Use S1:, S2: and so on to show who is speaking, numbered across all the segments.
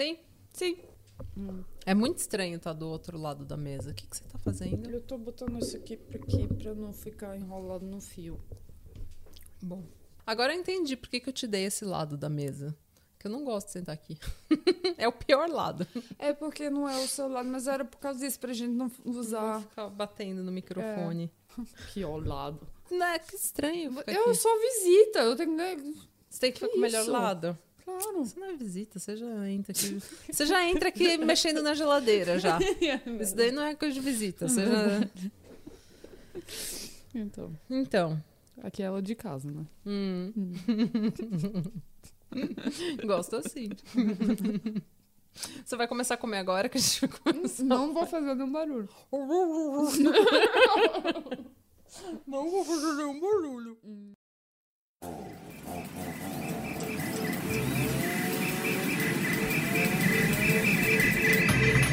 S1: Sim?
S2: Sim.
S1: É muito estranho estar do outro lado da mesa. O que, que você tá fazendo?
S2: Eu tô botando isso aqui pra aqui pra não ficar enrolado no fio.
S1: Bom. Agora eu entendi por que, que eu te dei esse lado da mesa. Que eu não gosto de sentar aqui. é o pior lado.
S2: É porque não é o seu lado, mas era por causa disso, pra gente não
S1: Não
S2: usar.
S1: ficar batendo no microfone.
S2: Que ao lado.
S1: Não, é que estranho. ficar
S2: Eu
S1: aqui.
S2: sou visita, eu tenho que.
S1: Você tem que
S2: que
S1: ficar com o melhor lado.
S2: Claro.
S1: Você não é visita, você já entra aqui. Você já entra aqui mexendo na geladeira já. Isso daí não é coisa de visita. Você já...
S2: Então,
S1: Então.
S2: aqui é ela de casa, né?
S1: Hum. Gosto assim. Você vai começar a comer agora que a gente vai começar.
S2: Não vou fazer nenhum barulho.
S1: Não vou fazer nenhum barulho.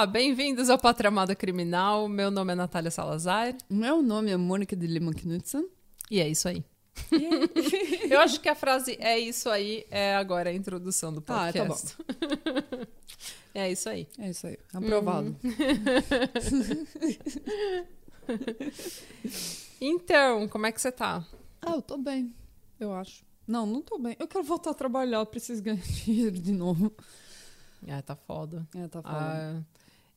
S1: Olá, bem-vindos ao Pátria Amada Criminal. Meu nome é Natália Salazar
S2: Meu nome é Mônica de Lima Knudsen.
S1: e é isso aí. Eu acho que a frase é isso aí é agora a introdução do
S2: Ah, tá bom.
S1: podcast. é isso aí.
S2: É isso aí. Aprovado.
S1: Então, como é que você tá?
S2: Ah, eu tô bem, eu acho. Não, não tô bem. Eu quero voltar a trabalhar, eu preciso ganhar dinheiro de novo.
S1: Ah, tá foda.
S2: É, tá foda.
S1: Ah,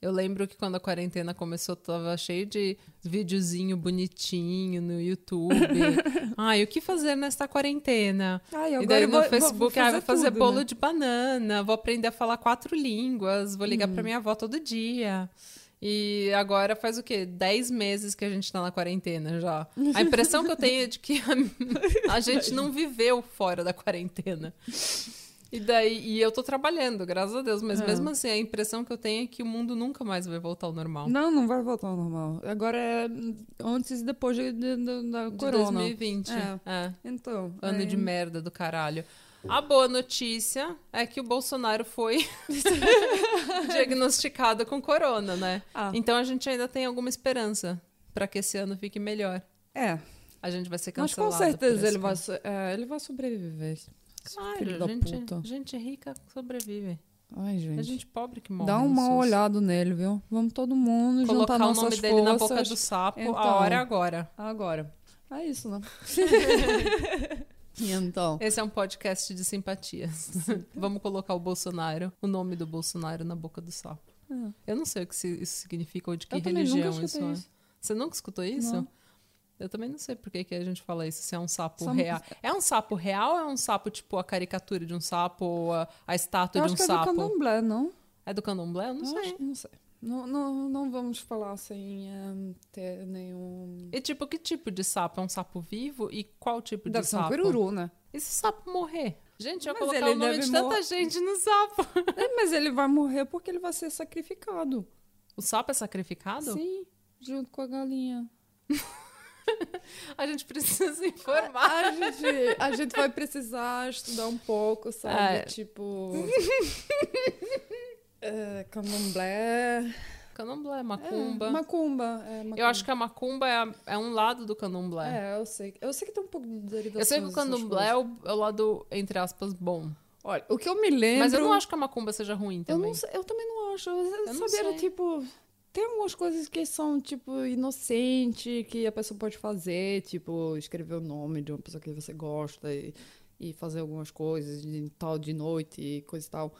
S1: eu lembro que quando a quarentena começou, tava cheio de videozinho bonitinho no YouTube. Ai, o que fazer nesta quarentena?
S2: Ai,
S1: E daí no
S2: vou-
S1: Facebook,
S2: vou
S1: ah, vou fazer
S2: tudo,
S1: bolo
S2: né?
S1: de banana, vou aprender a falar quatro línguas, vou ligar
S2: Hum.
S1: pra minha avó todo dia. E agora faz o quê? Dez meses que a gente tá na quarentena já. A impressão que eu tenho é de que a, a gente não viveu fora da quarentena. E daí, e eu tô trabalhando, graças a Deus, mas
S2: É.
S1: mesmo assim, a impressão que eu tenho é que o mundo nunca mais vai voltar ao normal.
S2: Não, não vai voltar ao normal. Agora é antes e depois de, de- de- da
S1: De
S2: corona.
S1: 2020.
S2: É.
S1: é.
S2: Então.
S1: Ano
S2: é-
S1: de merda do caralho. A boa notícia é que o Bolsonaro foi diagnosticado com corona, né?
S2: Ah,
S1: Então a gente ainda tem alguma esperança pra que esse ano fique melhor.
S2: é.
S1: A gente vai ser
S2: Mas
S1: cancelado.
S2: com
S1: por
S2: certeza ele vai, é, ele vai sobreviver.
S1: Claro,
S2: Filho da
S1: gente,
S2: puta.
S1: gente rica sobrevive.
S2: Ai, gente.
S1: A gente pobre que morre.
S2: Dá
S1: no
S2: uma
S1: SUS.
S2: olhada nele, viu? Vamos todo mundo
S1: Colocar
S2: juntar
S1: o
S2: nossas
S1: nome dele
S2: forças.
S1: na boca do sapo,
S2: Então.
S1: a hora é agora.
S2: Agora. É isso, né? então?
S1: Esse é um podcast de simpatias. Vamos colocar o Bolsonaro, o nome do Bolsonaro na boca do sapo.
S2: É.
S1: Eu não sei o que isso significa ou de que
S2: Eu
S1: religião isso é.
S2: isso.
S1: Você nunca escutou isso?
S2: Não.
S1: Eu também não sei por que, que a gente fala isso, se é um sapo real. É um sapo real ou é um sapo, tipo, a caricatura de um sapo ou a, a estátua
S2: Eu
S1: de
S2: acho
S1: um
S2: que é do
S1: sapo?
S2: candomblé, não?
S1: É do candomblé? Eu não
S2: Eu
S1: sei.
S2: acho- não sei. Não, não, não vamos falar sem ehm, ter nenhum...
S1: E tipo, que tipo de sapo? É um sapo vivo? E qual tipo
S2: Deve
S1: de
S2: ser um
S1: sapo?
S2: cururu, né?
S1: E se o sapo morrer? Gente, eu ia colocar o nome
S2: deve
S1: de tanta
S2: mor-
S1: gente no sapo.
S2: É, mas ele vai morrer porque ele vai ser sacrificado.
S1: O sapo é sacrificado?
S2: Sim, junto com a galinha.
S1: A gente precisa se informar.
S2: A gente, a gente vai precisar estudar um pouco, sabe?
S1: É.
S2: Tipo. é, candomblé.
S1: Candomblé, macumba.
S2: É, macumba. É, macumba.
S1: Eu acho que a macumba é, a- é um lado do candomblé.
S2: É, eu sei. Eu sei que tem um pouco de derivação.
S1: eu sei que o candomblé é o, é o lado, entre aspas, bom.
S2: Olha, o que eu me lembro.
S1: Mas eu não acho que a macumba seja ruim
S2: Eu,
S1: também.
S2: não sei- eu também não acho. Eu,
S1: Eu não
S2: sabia, tipo. Tem algumas coisas que são, tipo, inocentes, que a pessoa pode fazer, tipo, escrever o nome de uma pessoa que você gosta e, e fazer algumas coisas de tal de noite e coisa e tal.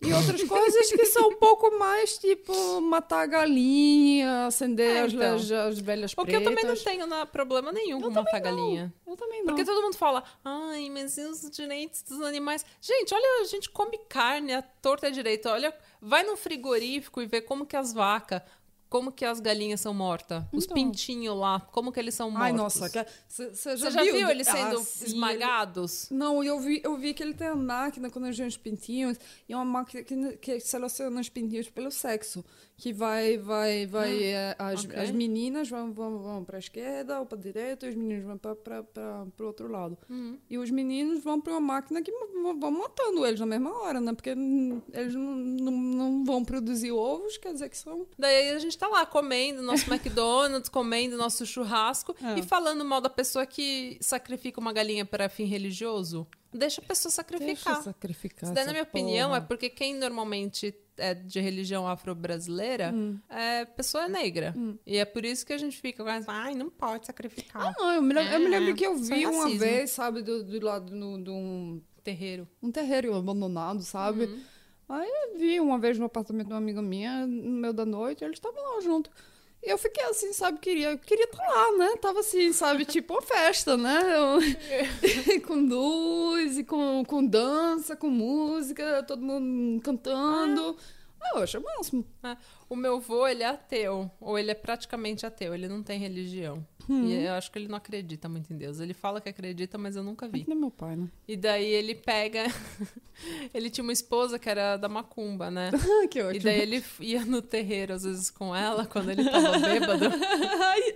S2: E outras coisas que são um pouco mais, tipo, matar a galinha, acender
S1: É,
S2: as,
S1: então.
S2: as, as velhas
S1: Porque eu também não
S2: pretas.
S1: tenho na- problema nenhum
S2: Eu
S1: com matar
S2: não.
S1: galinha.
S2: Eu também não.
S1: Porque todo mundo fala, ai, mas e os direitos dos animais? Gente, olha, a gente come carne, a torta é direito. Olha, vai no frigorífico e vê como que as vacas como que as galinhas são mortas? Os
S2: Então.
S1: pintinhos lá, como que eles são mortos?
S2: Ai, nossa, você
S1: Você já viu eles sendo
S2: Ah, sim,
S1: esmagados?
S2: ele- Não, eu vi, eu vi que ele tem a máquina quando a gente pintinhos, e é uma máquina que, que seleciona os pintinhos pelo sexo. Que vai, vai, vai. eh, as,
S1: ok.
S2: as meninas vão, vão, vão para a esquerda ou para a direita, e os meninos vão para o outro lado.
S1: Uhum.
S2: E os meninos vão para uma máquina que vão matando eles na mesma hora, né? Porque eles não, não, não vão produzir ovos, quer dizer que são.
S1: Daí a gente tá lá comendo nosso McDonald's, comendo nosso churrasco
S2: É.
S1: e falando mal da pessoa que sacrifica uma galinha para fim religioso. Deixa a pessoa sacrificar.
S2: Deixa sacrificar.
S1: Isso daí, na minha opinião,
S2: porra.
S1: é porque quem normalmente é de religião afro-brasileira
S2: Hum.
S1: é pessoa negra. E é por isso que a gente fica com essa, ai, não pode sacrificar.
S2: Ah, não, eu me, lembro, eu me lembro que eu
S1: é
S2: vi uma vez, sabe, do, do lado de um,
S1: Terreiro.
S2: um terreiro abandonado, sabe?
S1: Uhum.
S2: Aí eu vi uma vez no apartamento de uma amiga minha, no meio da noite, eles estavam lá junto. E eu fiquei assim, sabe, queria queria estar lá, né? Tava assim, sabe, tipo uma festa, né? Eu- com luz, e com, com dança, com música, todo mundo cantando. Ah, eu achei o máximo.
S1: É. O meu avô, ele é ateu, ou ele é praticamente ateu, ele não tem religião.
S2: Uhum.
S1: E eu acho que ele não acredita muito em Deus. Ele fala que acredita, mas eu nunca vi.
S2: É meu pai, né?
S1: E daí ele pega. ele tinha uma esposa que era da macumba, né?
S2: que
S1: E
S2: ótimo.
S1: daí ele ia no terreiro, às vezes, com ela, quando ele tava bêbado.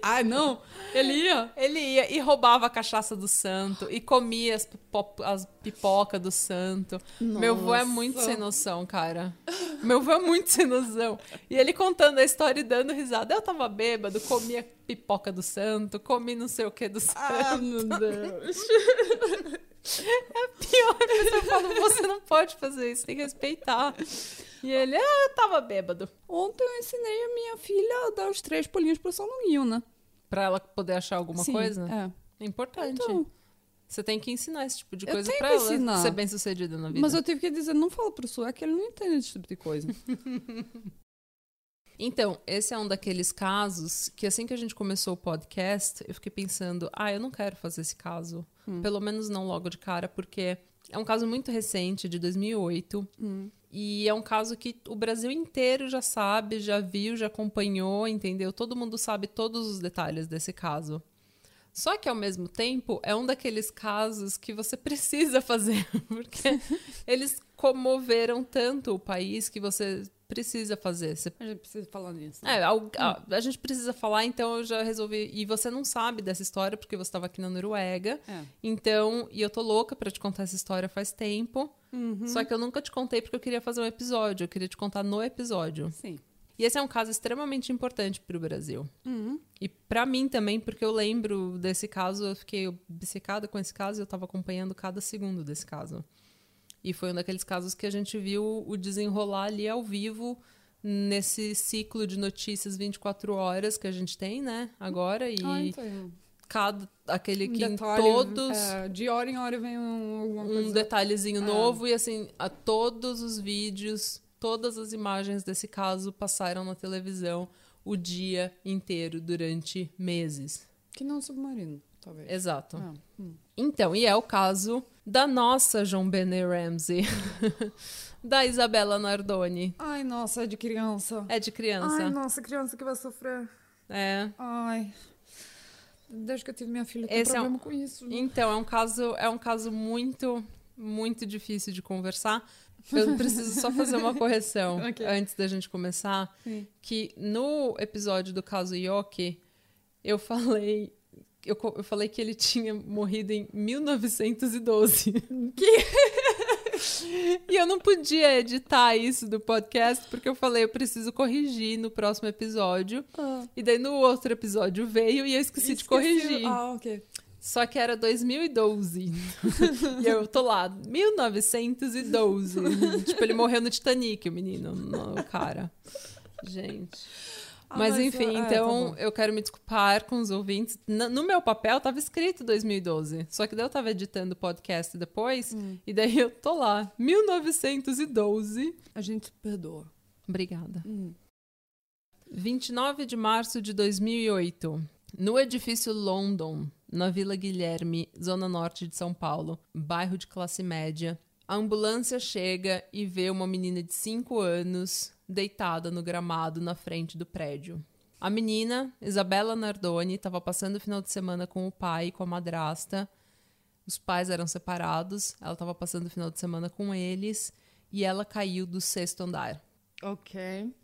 S2: Ai, não. Ele ia.
S1: Ele ia e roubava a cachaça do santo e comia as, pipo as pipoca do santo. Meu avô é muito
S2: Nossa.
S1: sem noção, cara. Meu avô é muito sem noção. E ele contando a história e dando risada. Eu tava bêbado, comia pipoca do santo, comi não sei o que do santo.
S2: Ah, meu Deus.
S1: Pior, mas eu falo, você não pode fazer isso, tem que respeitar. E ele, ah, eu tava bêbado.
S2: Ontem eu ensinei a minha filha a dar os três pulinhos pro São Longuinho, né?
S1: Pra ela poder achar alguma
S2: Sim,
S1: coisa?
S2: É.
S1: É importante.
S2: Então,
S1: Você tem que ensinar esse tipo de coisa pra ela
S2: ensinar.
S1: ser bem sucedida na vida.
S2: mas eu tive que dizer, não fala pro Sué que ele não entende esse tipo de coisa.
S1: Então, esse é um daqueles casos que assim que a gente começou o podcast, eu fiquei pensando, ah, eu não quero fazer esse caso.
S2: Hum.
S1: Pelo menos não logo de cara, porque é um caso muito recente, de 2008.
S2: Hum.
S1: E é um caso que o Brasil inteiro já sabe, já viu, já acompanhou, entendeu? Todo mundo sabe todos os detalhes desse caso. Só que, ao mesmo tempo, é um daqueles casos que você precisa fazer, porque eles comoveram tanto o país que você precisa fazer. Você
S2: A gente precisa falar nisso. né?
S1: é, al- a, a gente precisa falar, então eu já resolvi. E você não sabe dessa história porque você estava aqui na Noruega.
S2: É.
S1: Então, e eu tô louca pra te contar essa história faz tempo.
S2: Uhum.
S1: Só que eu nunca te contei porque eu queria fazer um episódio. Eu queria te contar no episódio.
S2: Sim.
S1: E esse é um caso extremamente importante pro Brasil.
S2: Uhum.
S1: E pra mim também, porque eu lembro desse caso, eu fiquei obcecada com esse caso e eu tava acompanhando cada segundo desse caso. E foi um daqueles casos que a gente viu o desenrolar ali ao vivo nesse ciclo de notícias 24 horas que a gente tem, né, agora e
S2: Ah, então.
S1: cada aquele que em
S2: detalhe,
S1: todos
S2: é, de hora em hora vem um,
S1: um detalhezinho
S2: É.
S1: novo e assim, a todos os vídeos, todas as imagens desse caso passaram na televisão o dia inteiro durante meses.
S2: Que não submarino, talvez.
S1: Exato.
S2: Ah, hum.
S1: Então, e é o caso da nossa João Benet Ramsey, da Isabela Nardoni.
S2: Ai, nossa, é de criança.
S1: É de criança.
S2: Ai, nossa, criança que vai sofrer.
S1: É.
S2: Ai. Desde que eu tive minha filha, tem
S1: Esse é um-
S2: problema com isso. né?
S1: Então, é um caso, é um caso muito, muito difícil de conversar. Eu preciso só fazer uma correção
S2: Ok.
S1: antes da gente começar.
S2: Sim.
S1: Que no episódio do caso Yoki, eu falei. Eu, eu falei que ele tinha morrido em 1912. e eu não podia editar isso do podcast, porque eu falei, eu preciso corrigir no próximo episódio.
S2: Ah,
S1: E daí no outro episódio veio e eu esqueci, de
S2: esqueci.
S1: corrigir.
S2: Ah, ok.
S1: Só que era 2012. e eu tô lá, 1912. tipo, ele morreu no Titanic, o menino, no- o cara. Gente.
S2: Ah,
S1: mas,
S2: mas,
S1: enfim,
S2: ah, é,
S1: então
S2: tá
S1: eu quero me desculpar com os ouvintes. Na- No meu papel tava escrito 2012. Só que daí eu tava editando o podcast depois.
S2: Hum.
S1: E daí eu tô lá, 1912.
S2: A gente perdoa.
S1: Obrigada.
S2: Hum.
S1: 29 de março de 2008, no edifício London, na Vila Guilherme, zona norte de São Paulo, bairro de classe média, A ambulância chega e vê uma menina de 5 anos deitada no gramado na frente do prédio. A menina, Isabela Nardoni, estava passando o final de semana com o pai e com a madrasta. Os pais eram separados, ela estava passando o final de semana com eles e ela caiu do sexto andar.
S2: Ok.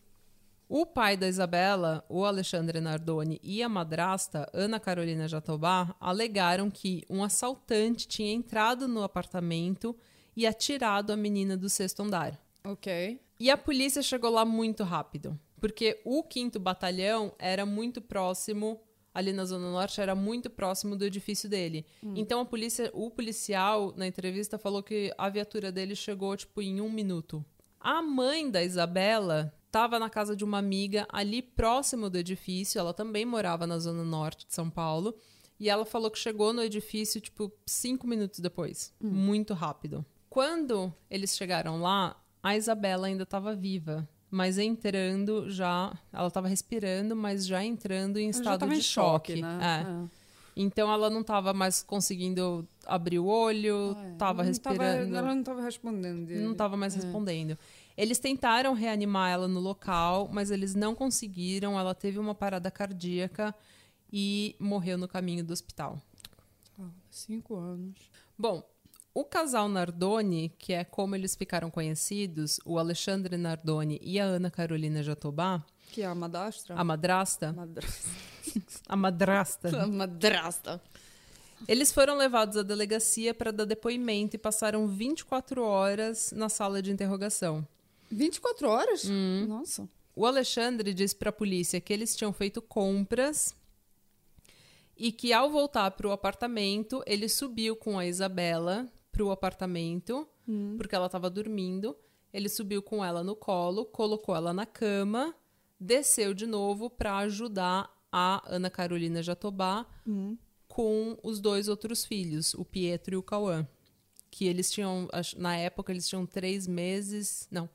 S1: O pai da Isabela, o Alexandre Nardoni, e a madrasta, Ana Carolina Jatobá, alegaram que um assaltante tinha entrado no apartamento e atirado a menina do sexto andar.
S2: Ok.
S1: E a polícia chegou lá muito rápido, porque o quinto batalhão era muito próximo, ali na Zona Norte, era muito próximo do edifício dele. Então a polícia, o policial, na entrevista, falou que a viatura dele chegou, tipo, em um minuto. A mãe da Isabela estava na casa de uma amiga ali próximo do edifício, ela também morava na Zona Norte de São Paulo. E ela falou que chegou no edifício, tipo, cinco minutos depois. Muito rápido. Quando eles chegaram lá, a Isabela ainda estava viva. Mas entrando já. Ela estava respirando, mas já entrando em estado
S2: tava
S1: de
S2: em
S1: choque.
S2: né?
S1: É. Então ela não estava mais conseguindo abrir o olho,
S2: Ah, é.
S1: estava respirando.
S2: ela não estava respondendo.
S1: Não estava mais respondendo. Eles tentaram reanimar ela no local, mas eles não conseguiram. Ela teve uma parada cardíaca e morreu no caminho do hospital.
S2: Ah, Cinco anos.
S1: Bom, o casal Nardoni, que é como eles ficaram conhecidos, o Alexandre Nardoni e a Ana Carolina Jatobá,
S2: Que é a madrastra?
S1: a madrasta,
S2: madrasta.
S1: a madrasta,
S2: A madrasta.
S1: eles foram levados à delegacia para dar depoimento e passaram 24 horas na sala de interrogação.
S2: 24 horas?
S1: Hum.
S2: Nossa.
S1: O Alexandre disse para a polícia que eles tinham feito compras e que ao voltar para o apartamento, ele subiu com a Isabela para o apartamento, porque ela estava dormindo. Ele subiu com ela no colo, colocou ela na cama, desceu de novo para ajudar a Ana Carolina Jatobá com os dois outros filhos, o Pietro e o Cauã. Que eles tinham, na época, eles tinham três meses. Não.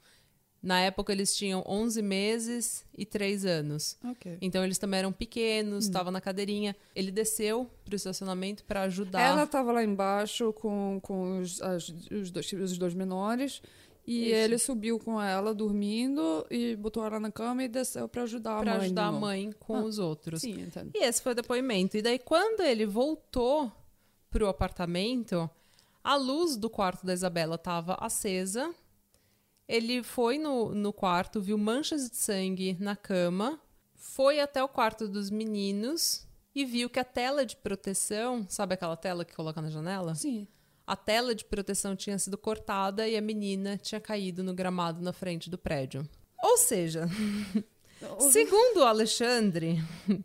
S1: Na época, eles tinham 11 meses e três anos.
S2: Ok.
S1: Então, eles também eram pequenos, estavam na cadeirinha. Ele desceu pro estacionamento para ajudar.
S2: Ela estava lá embaixo com, com os, as- os, dois, os dois menores. E
S1: Isso.
S2: ele subiu com ela dormindo e botou ela na cama e desceu para ajudar a
S1: Pra
S2: mãe.
S1: ajudar a mãe com
S2: Ah,
S1: os outros.
S2: Sim, entendo.
S1: E esse foi o depoimento. E daí, quando ele voltou pro apartamento, a luz do quarto da Isabela estava acesa. Ele foi no, no quarto, viu manchas de sangue na cama, foi até o quarto dos meninos e viu que a tela de proteção, sabe aquela tela que coloca na janela?
S2: Sim.
S1: A tela de proteção tinha sido cortada e a menina tinha caído no gramado na frente do prédio. Ou seja, segundo o Alexandre,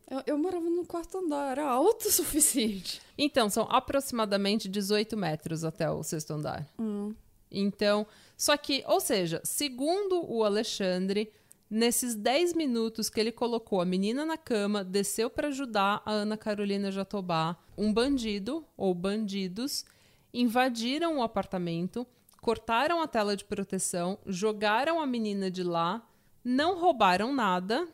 S2: Eu, eu morava no quarto andar, era alto o suficiente.
S1: Então, são aproximadamente 18 metros até o sexto andar. Então, só que, ou seja, segundo o Alexandre, nesses 10 minutos que ele colocou a menina na cama, desceu para ajudar a Ana Carolina Jatobá, um bandido ou bandidos invadiram o apartamento, cortaram a tela de proteção, jogaram a menina de lá, não roubaram nada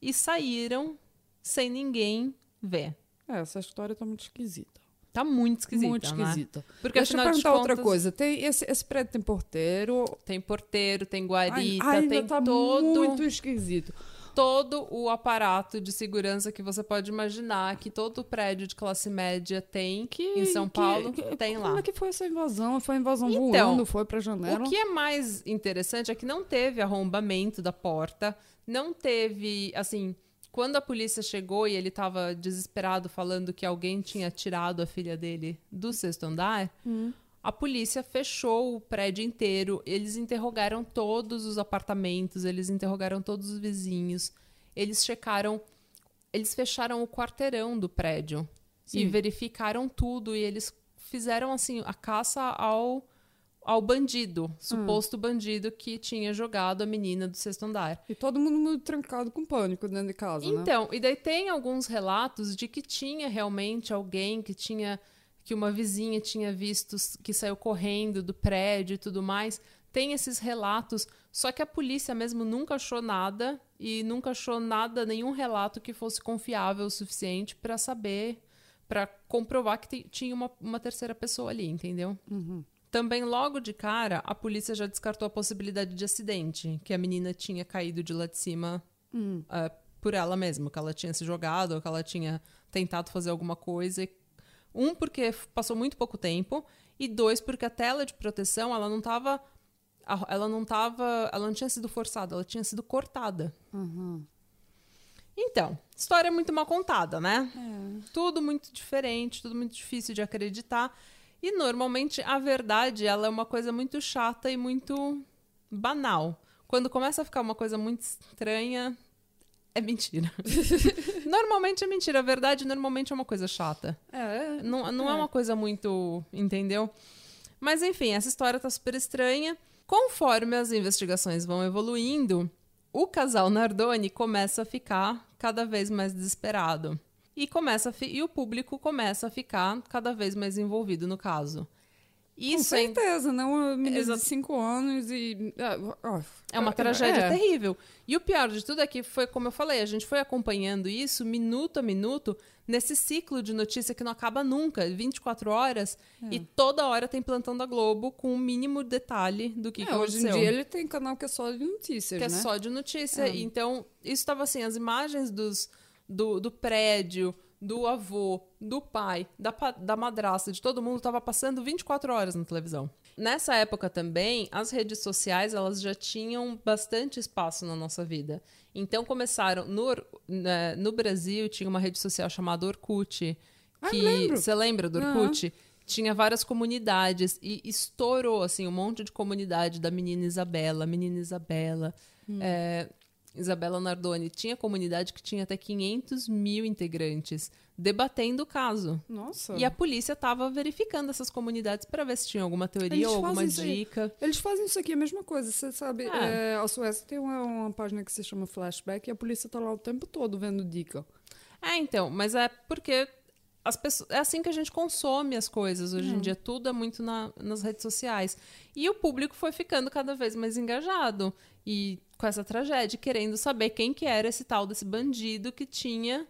S1: e saíram sem ninguém ver.
S2: É, essa história tá muito esquisita.
S1: Tá muito esquisita,
S2: muito
S1: né?
S2: esquisita.
S1: Porque
S2: Deixa eu perguntar outra
S1: contas,
S2: coisa. Tem esse, esse prédio tem porteiro.
S1: tem porteiro, tem guarita,
S2: Ai, ainda
S1: tem
S2: tá
S1: todo,
S2: muito esquisito.
S1: todo o aparato de segurança que você pode imaginar que todo prédio de classe média tem em São
S2: que-
S1: Paulo,
S2: que-
S1: tem
S2: como
S1: lá.
S2: é que foi essa invasão? Foi invasão
S1: Então,
S2: voando, foi pra janela.
S1: O que é mais interessante é que não teve arrombamento da porta, não teve, assim, quando a polícia chegou e ele estava desesperado falando que alguém tinha tirado a filha dele do sexto andar, a polícia fechou o prédio inteiro, eles interrogaram todos os apartamentos, eles interrogaram todos os vizinhos, eles checaram, eles fecharam o quarteirão do prédio e
S2: Sim.
S1: verificaram tudo. E eles fizeram assim a caça ao ao bandido, suposto bandido que tinha jogado a menina do sexto andar.
S2: E todo mundo muito trancado com pânico dentro de casa, né?
S1: Então, e daí tem alguns relatos de que tinha realmente alguém que tinha que uma vizinha tinha visto que saiu correndo do prédio e tudo mais. Tem esses relatos, só que a polícia mesmo nunca achou nada e nunca achou nada, nenhum relato que fosse confiável o suficiente para saber, para comprovar que ti- tinha uma, uma terceira pessoa ali, entendeu? Também logo de cara, a polícia já descartou a possibilidade de acidente, que a menina tinha caído de lá de cima
S2: Hum.
S1: uh, por ela mesma, que ela tinha se jogado, ou que ela tinha tentado fazer alguma coisa. Um, porque passou muito pouco tempo, e dois, porque a tela de proteção, ela não estava ela não tava, ela não tinha sido forçada, ela tinha sido cortada.
S2: Uhum.
S1: Então, história muito mal contada, né?
S2: É.
S1: Tudo muito diferente, tudo muito difícil de acreditar. E normalmente a verdade, ela é uma coisa muito chata e muito banal. Quando começa a ficar uma coisa muito estranha, é mentira. normalmente é mentira. A verdade normalmente é uma coisa chata.
S2: É,
S1: Não, não é.
S2: É.
S1: uma coisa muito. Entendeu? Mas enfim, essa história tá super estranha. Conforme as investigações vão evoluindo, o casal Nardoni começa a ficar cada vez mais desesperado. E, começa e o público começa a ficar cada vez mais envolvido no caso.
S2: com
S1: Isso é,
S2: certeza, né? Uma menina
S1: Exato.
S2: de 5 anos e. ah,
S1: é uma tragédia
S2: é.
S1: terrível. E o pior de tudo é que foi, como eu falei, a gente foi acompanhando isso minuto a minuto nesse ciclo de notícia que não acaba nunca, 24 horas,
S2: É.
S1: e toda hora tem plantão da Globo com o mínimo detalhe do que,
S2: É,
S1: que
S2: hoje em
S1: aconteceu.
S2: dia ele tem canal que é só de notícias,
S1: que é
S2: né?
S1: só de notícia.
S2: É.
S1: Então, isso estava assim, as imagens dos, do, do prédio, do avô, do pai, da, da madrasta, de todo mundo, estava passando 24 horas na televisão. Nessa época também, as redes sociais, elas já tinham bastante espaço na nossa vida. Então, começaram... No, né, no Brasil, tinha uma rede social chamada Orkut.
S2: Ah,
S1: Que. Você lembra do. Orkut? Tinha várias comunidades e estourou, assim, um monte de comunidade da menina Isabela, menina Isabela, é, Isabela Nardoni. Tinha comunidade que tinha até 500 mil integrantes debatendo o caso.
S2: Nossa.
S1: E a polícia estava verificando essas comunidades para ver se tinha alguma teoria ou alguma dica.
S2: Eles fazem isso aqui a mesma coisa, você sabe.
S1: É.
S2: é, a Suécia tem uma, uma página que se chama Flashback e a polícia tá lá o tempo todo vendo dica.
S1: É, então, mas é porque as pessoas, é assim que a gente consome as coisas hoje em dia. Tudo é muito na- nas redes sociais. E o público foi ficando cada vez mais engajado e com essa tragédia, querendo saber quem que era esse tal desse bandido que tinha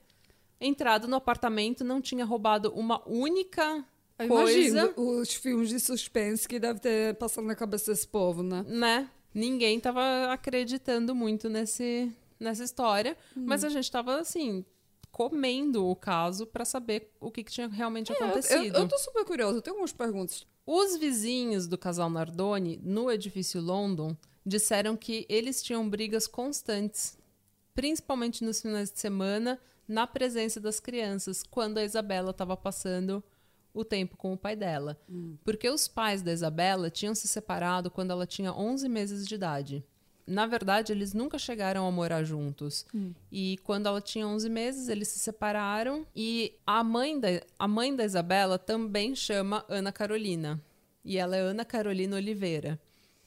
S1: entrado no apartamento, não tinha roubado uma única
S2: Eu
S1: coisa,
S2: os filmes de suspense que deve ter passado na cabeça desse povo, né?
S1: né? Ninguém tava acreditando muito nesse, nessa história,
S2: Hum.
S1: mas a gente tava assim comendo o caso pra saber o que, que tinha realmente
S2: É, eu,
S1: acontecido.
S2: eu tô super curiosa, eu tenho algumas perguntas.
S1: Os vizinhos do casal Nardoni, no edifício London, disseram que eles tinham brigas constantes, principalmente nos finais de semana, na presença das crianças, quando a Isabela estava passando o tempo com o pai dela. Porque os pais da Isabela tinham se separado quando ela tinha 11 meses de idade. Na verdade, eles nunca chegaram a morar juntos. E quando ela tinha 11 meses, eles se separaram. E a mãe da, a mãe da Isabela também chama Ana Carolina. E ela é Ana Carolina Oliveira.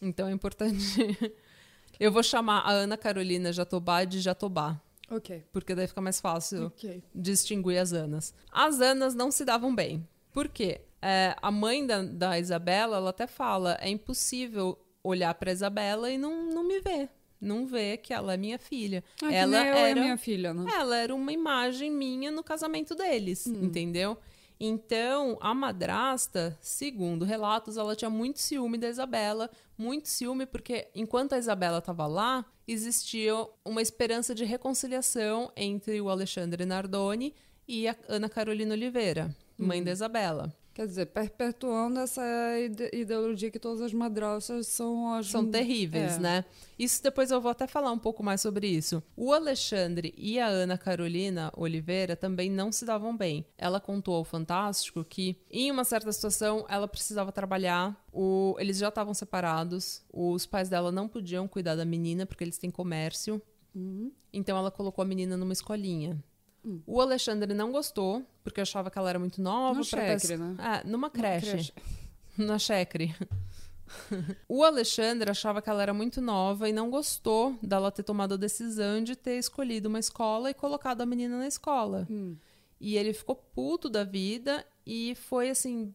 S1: Então é importante. Eu vou chamar a Ana Carolina Jatobá de Jatobá,
S2: Ok.
S1: porque daí fica mais fácil
S2: Ok.
S1: distinguir as Anas. As Anas não se davam bem. Por quê? É, a mãe da, da Isabela, ela até fala, é impossível olhar pra Isabela e não, não me ver. Não ver que ela é minha filha.
S2: Ah,
S1: ela era
S2: minha filha, né?
S1: ela era uma imagem minha no casamento deles, entendeu? Então, a madrasta, segundo relatos, ela tinha muito ciúme da Isabela, muito ciúme porque enquanto a Isabela estava lá, existia uma esperança de reconciliação entre o Alexandre Nardoni e a Ana Carolina Oliveira, mãe da Isabela.
S2: Quer dizer, perpetuando essa ide- ideologia que todas as madrastas são as...
S1: São terríveis,
S2: É.
S1: né? Isso depois eu vou até falar um pouco mais sobre isso. O Alexandre e a Ana Carolina Oliveira também não se davam bem. Ela contou ao Fantástico que, em uma certa situação, ela precisava trabalhar. O... Eles já estavam separados. Os pais dela não podiam cuidar da menina porque eles têm comércio.
S2: Uhum.
S1: Então ela colocou a menina numa escolinha. O Alexandre não gostou, porque achava que ela era muito nova.
S2: No
S1: tá-
S2: Checre, né?
S1: É, numa creche.
S2: creche.
S1: Na Checre. o Alexandre achava que ela era muito nova e não gostou dela ter tomado a decisão de ter escolhido uma escola e colocado a menina na escola.
S2: Hum.
S1: E ele ficou puto da vida e foi assim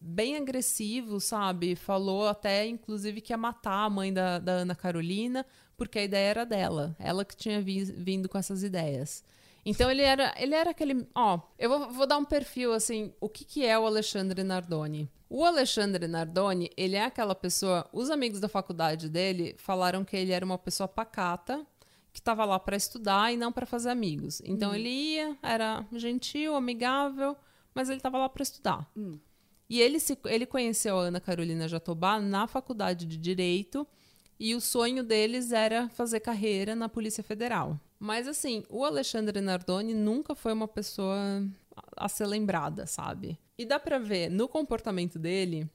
S1: bem agressivo, sabe? Falou até inclusive que ia matar a mãe da, da Ana Carolina, porque a ideia era dela, ela que tinha vi- vindo com essas ideias. Então ele era, ele era aquele, ó, eu vou, vou dar um perfil assim, o que que é o Alexandre Nardoni? O Alexandre Nardoni, ele é aquela pessoa. Os amigos da faculdade dele falaram que ele era uma pessoa pacata, que estava lá para estudar e não para fazer amigos. Então ele ia, era gentil, amigável, mas ele estava lá para estudar. E ele, se, ele conheceu a Ana Carolina Jatobá na faculdade de Direito e o sonho deles era fazer carreira na Polícia Federal. Mas assim, o Alexandre Nardoni nunca foi uma pessoa a ser lembrada, sabe? E dá pra ver no comportamento dele.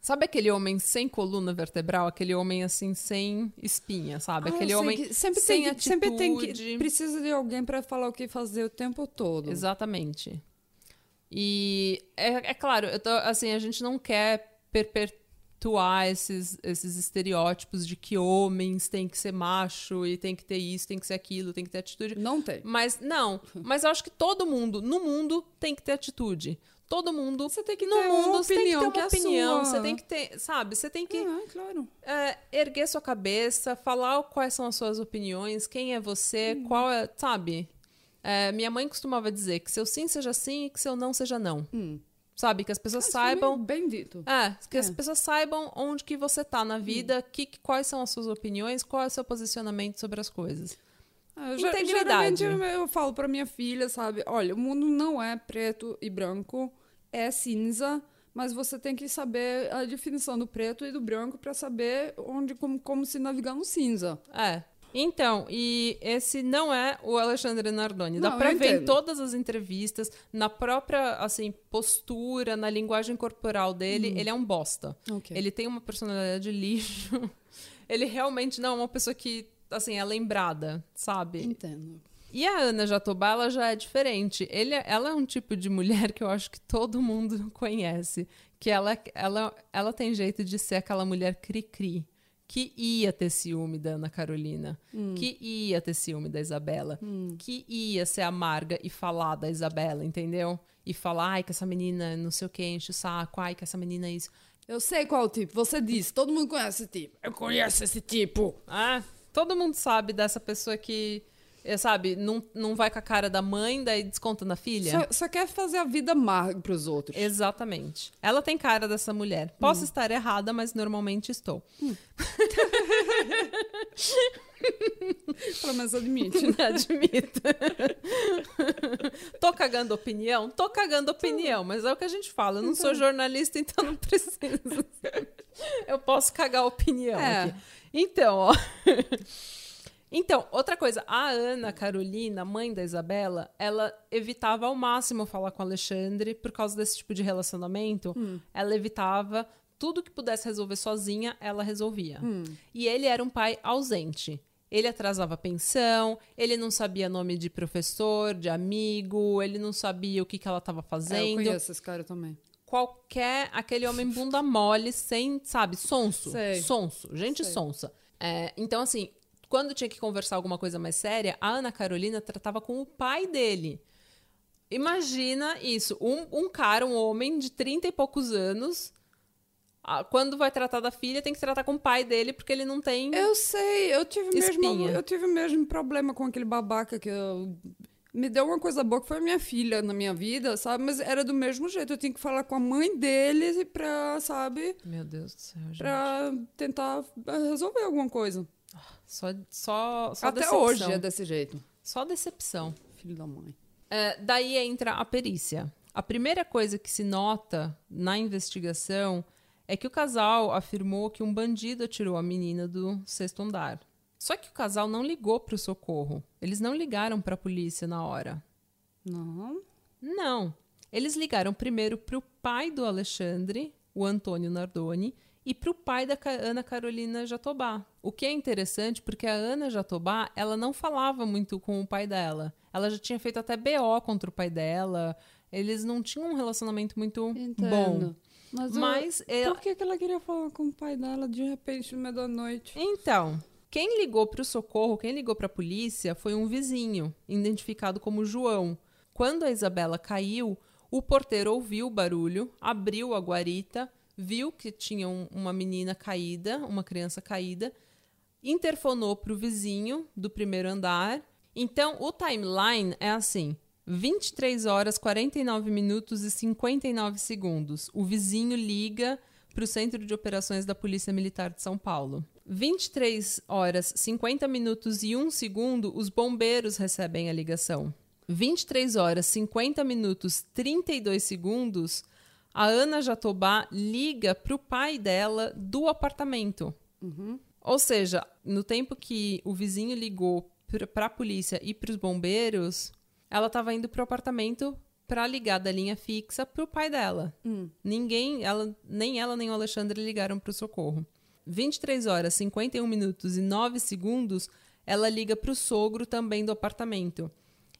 S1: Sabe aquele homem sem coluna vertebral? Aquele homem assim, sem espinha, sabe?
S2: Ah,
S1: aquele homem
S2: que sempre
S1: sem
S2: tem que, sempre tem que
S1: atitude.
S2: precisa de alguém pra falar o que fazer o tempo todo.
S1: Exatamente. E é, é claro, eu tô, assim, a gente não quer perpetuar esses, esses estereótipos de que homens têm que ser macho e tem que ter isso, tem que ser aquilo, tem que ter atitude.
S2: Não tem.
S1: Mas não, mas eu acho que todo mundo, no mundo, tem que ter atitude. Todo mundo.
S2: Você tem que
S1: no
S2: ter uma
S1: mundo, você tem que ter
S2: opinião
S1: uma
S2: que é
S1: opinião.
S2: sua.
S1: Você tem que ter, sabe? Você tem que
S2: Ah, claro.
S1: é, erguer sua cabeça, falar quais são as suas opiniões, quem é você,
S2: Hum.
S1: qual é, sabe? É, minha mãe costumava dizer que seu sim seja sim e que seu não seja não. Sabe? Que as pessoas
S2: Mas
S1: saibam.
S2: Bem dito.
S1: É, que as
S2: É.
S1: pessoas saibam onde que você tá na vida, que, que- quais são as suas opiniões, qual é o seu posicionamento sobre as coisas.
S2: Ah,
S1: Integridade.
S2: Geralmente eu, falo pra minha filha, sabe? Olha, o mundo não é preto e branco, é cinza, mas você tem que saber a definição do preto e do branco pra saber onde como, como se navegar no cinza.
S1: É. Então, e esse não é o Alexandre Nardoni. Dá
S2: eu
S1: ver em todas as entrevistas, na própria, assim, postura, na linguagem corporal dele, ele é um bosta.
S2: Ok.
S1: Ele tem uma personalidade de lixo. Ele realmente não é uma pessoa que, assim, é lembrada, sabe?
S2: Entendo.
S1: E a Ana Jatobá, ela já é diferente. Ele, ela é um tipo de mulher que eu acho que todo mundo conhece. Que ela, ela, ela tem jeito de ser aquela mulher cri-cri. Que ia ter ciúme da Ana Carolina. Que ia ter ciúme da Isabela. Que ia ser amarga e falar da Isabela, entendeu? E falar, ai, que essa menina não sei o que, enche o saco. Ai, que essa menina é isso.
S2: Eu sei qual tipo. Você disse, todo mundo conhece esse tipo. Eu conheço esse tipo.
S1: Ah, todo mundo sabe dessa pessoa que, eh, sabe, não, não vai com a cara da mãe, daí desconta na filha.
S2: Só, só quer fazer a vida amarga pros outros.
S1: Exatamente. Ela tem cara dessa mulher. Posso estar errada, mas normalmente estou.
S2: Pelo menos admite. né?
S1: Admito. tô cagando opinião? Tô cagando opinião, mas é o que a gente fala. Eu não sou jornalista, então não preciso. Eu posso cagar opinião
S2: É.
S1: Então, ó. Então, outra coisa, a Ana Carolina, mãe da Isabela, ela evitava ao máximo falar com o Alexandre por causa desse tipo de relacionamento. Ela evitava tudo que pudesse resolver sozinha, ela resolvia. E ele era um pai ausente. Ele atrasava a pensão, ele não sabia nome de professor, de amigo, ele não sabia o que, que ela estava
S2: É, eu
S1: fazendo.
S2: conheço esse cara também.
S1: Qualquer, aquele homem bunda mole, sem, sabe, sonso.
S2: Sei.
S1: Sonso, gente
S2: Sei.
S1: sonsa. É, então, assim, quando tinha que conversar alguma coisa mais séria, a Ana Carolina tratava com o pai dele. Imagina isso, um, um cara, um homem de 30 e poucos anos, ah, quando vai tratar da filha, tem que tratar com o pai dele, porque ele não tem...
S2: Eu sei, eu tive, mesmo,
S1: Espinha.
S2: eu tive o mesmo problema com aquele babaca que eu... Me deu uma coisa boa que foi a minha filha na minha vida, sabe? Mas era do mesmo jeito. Eu tinha que falar com a mãe dele pra, sabe?
S1: Meu Deus do céu, gente.
S2: Pra tentar eh, resolver alguma coisa.
S1: Só, só, só
S2: Até
S1: decepção.
S2: hoje é desse jeito.
S1: Só decepção.
S2: Filho da mãe.
S1: É, daí entra a perícia. A primeira coisa que se nota na investigação é que o casal afirmou que um bandido atirou a menina do sexto andar. Só que o casal não ligou para o socorro. Eles não ligaram para a polícia na hora.
S2: Não.
S1: Não. Eles ligaram primeiro para o pai do Alexandre, o Antônio Nardoni, e para o pai da Ana Carolina Jatobá. O que é interessante porque a Ana Jatobá, ela não falava muito com o pai dela. Ela já tinha feito até BO contra o pai dela. Eles não tinham um relacionamento muito bom.
S2: Entendo. Mas, eu-
S1: Mas ela-
S2: por que, que ela queria falar com o pai dela de repente no meio da noite?
S1: Então, quem ligou para o socorro, quem ligou para a polícia foi um vizinho, identificado como João. Quando a Isabela caiu, o porteiro ouviu o barulho, abriu a guarita, viu que tinha um- uma menina caída, uma criança caída, interfonou para o vizinho do primeiro andar. Então, o timeline é assim: 23 horas 49 minutos e 59 segundos. O vizinho liga para o Centro de Operações da Polícia Militar de São Paulo. 23 horas 50 minutos e 1 segundo, os bombeiros recebem a ligação. 23 horas 50 minutos 32 segundos, a Ana Jatobá liga para o pai dela do apartamento. Ou seja, no tempo que o vizinho ligou para a polícia e para os bombeiros, ela estava indo para o apartamento para ligar da linha fixa para o pai dela. Ninguém, ela, nem ela nem o Alexandre ligaram para o socorro. 23 horas 51 minutos e 9 segundos, ela liga para o sogro também do apartamento.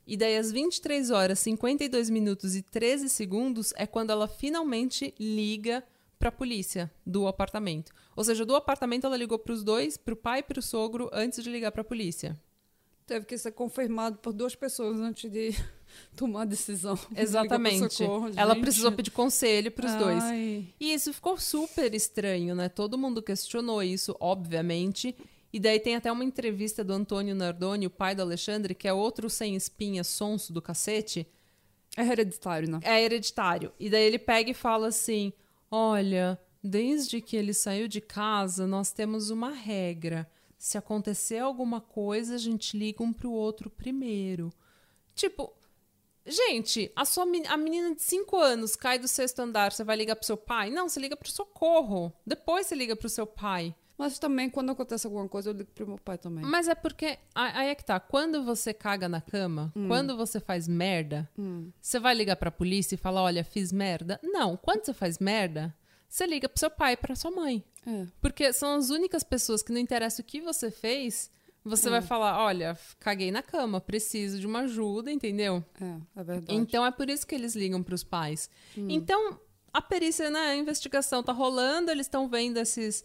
S1: E daí, às 23 horas 52 minutos e 13 segundos, é quando ela finalmente liga para a polícia do apartamento. Ou seja, do apartamento ela ligou para os dois, para o pai e para o sogro, antes de ligar para a polícia.
S2: Teve que ser confirmado por duas pessoas antes de tomar a decisão.
S1: Exatamente.
S2: Socorro,
S1: Ela precisou pedir conselho para os dois. E isso ficou super estranho, né? Todo mundo questionou isso, obviamente. E daí tem até uma entrevista do Antônio Nardoni, o pai do Alexandre, que é outro sem espinha, sonso do cacete.
S2: É hereditário, né?
S1: É hereditário. E daí ele pega e fala assim: Olha, desde que ele saiu de casa, nós temos uma regra. Se acontecer alguma coisa, a gente liga um pro outro primeiro. Tipo, gente, a sua a menina de 5 anos cai do sexto andar, você vai ligar pro seu pai? Não, você liga pro socorro. Depois você liga pro seu pai.
S2: Mas também, quando acontece alguma coisa, eu ligo pro meu pai também.
S1: Mas é porque. Aí é que tá. Quando você caga na cama, quando você faz merda, você vai ligar pra polícia e falar: olha, fiz merda? Não. Quando você faz merda, você liga pro seu pai e pra sua mãe.
S2: É.
S1: Porque são as únicas pessoas que não interessa o que você fez, você vai falar: olha, caguei na cama, preciso de uma ajuda, entendeu?
S2: É, é verdade.
S1: Então é por isso que eles ligam para os pais. Então a perícia, né, a investigação tá rolando, eles estão vendo esses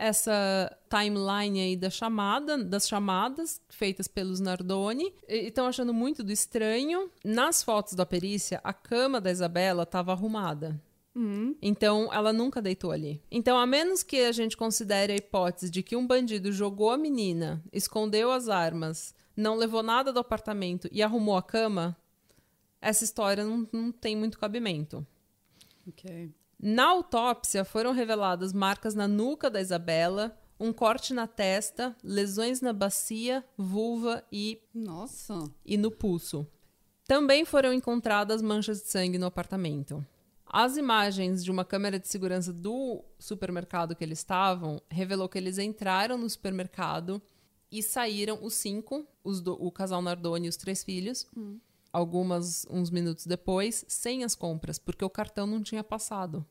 S1: essa timeline aí da chamada, das chamadas feitas pelos Nardoni e estão achando muito do estranho. Nas fotos da perícia, a cama da Isabela estava arrumada. Então, ela nunca deitou ali. Então, a menos que a gente considere a hipótese de que um bandido jogou a menina, escondeu as armas, não levou nada do apartamento e arrumou a cama, essa história não, não tem muito cabimento.
S2: Ok.
S1: Na autópsia, foram reveladas marcas na nuca da Isabela, um corte na testa, lesões na bacia, vulva e,
S2: Nossa.
S1: e no pulso. Também foram encontradas manchas de sangue no apartamento. As imagens de uma câmera de segurança do supermercado que eles estavam revelou que eles entraram no supermercado e saíram os cinco, os do- o casal Nardoni e os três filhos, algumas uns minutos depois, sem as compras, porque o cartão não tinha passado.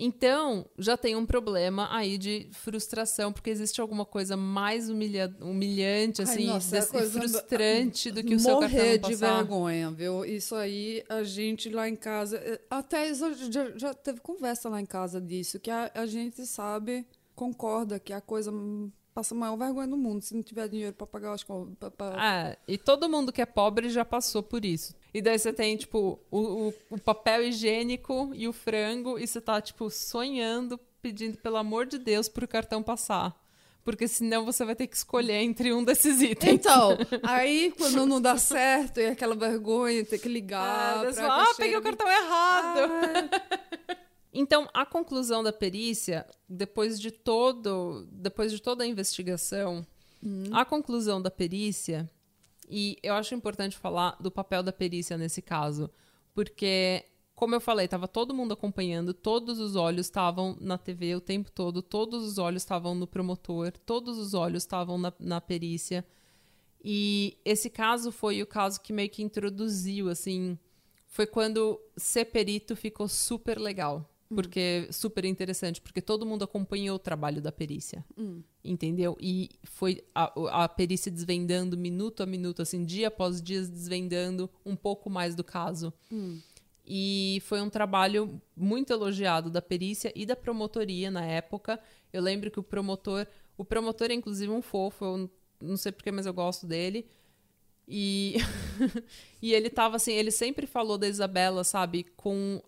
S1: Então, já tem um problema aí de frustração, porque existe alguma coisa mais humilha- humilhante,
S2: Ai,
S1: assim,
S2: nossa, é
S1: frustrante do que o seu cartão
S2: Morrer de vergonha, viu? Isso aí, a gente lá em casa. eh, Até isso já, já teve conversa lá em casa disso, que a, a gente sabe, concorda que a coisa passa a maior vergonha do mundo se não tiver dinheiro pra pagar as contas. pra- pra-
S1: É, e todo mundo que é pobre já passou por isso. E daí você tem, tipo, o, o- o papel higiênico e o frango, e você tá, tipo, sonhando, pedindo, pelo amor de Deus, pro cartão passar. Porque senão você vai ter que escolher entre um desses itens.
S2: Então, aí quando não dá certo, e aquela vergonha, ter que
S1: Ah,
S2: ligar.
S1: você
S2: pra
S1: ah, peguei o cartão errado.
S2: Ah,
S1: Então, a conclusão da perícia, depois de todo, depois de toda a investigação, a conclusão da perícia, e eu acho importante falar do papel da perícia nesse caso, porque como eu falei, estava todo mundo acompanhando, todos os olhos estavam na TV o tempo todo, todos os olhos estavam no promotor, todos os olhos estavam na, na perícia. E esse caso foi o caso que meio que introduziu, assim, foi quando ser perito ficou super legal. Porque super interessante, porque todo mundo acompanhou o trabalho da perícia. Entendeu? E foi a, a perícia desvendando minuto a minuto, assim, dia após dia, desvendando um pouco mais do caso. E foi um trabalho muito elogiado da perícia e da promotoria na época. Eu lembro que o promotor. O promotor é inclusive um fofo, eu não sei porquê, mas eu gosto dele. E, e ele tava assim, ele sempre falou da Isabela, sabe, com.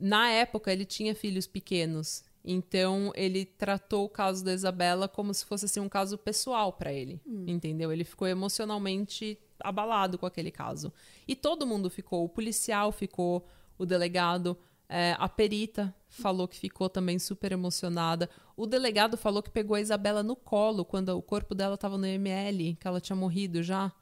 S1: Na época ele tinha filhos pequenos. Então ele tratou o caso da Isabela como se fosse assim, um caso pessoal para ele. Entendeu? Ele ficou emocionalmente abalado com aquele caso. E todo mundo ficou, o policial ficou, o delegado, é, a perita falou que ficou também super emocionada. O delegado falou que pegou a Isabela no colo quando o corpo dela estava no ML, que ela tinha morrido já.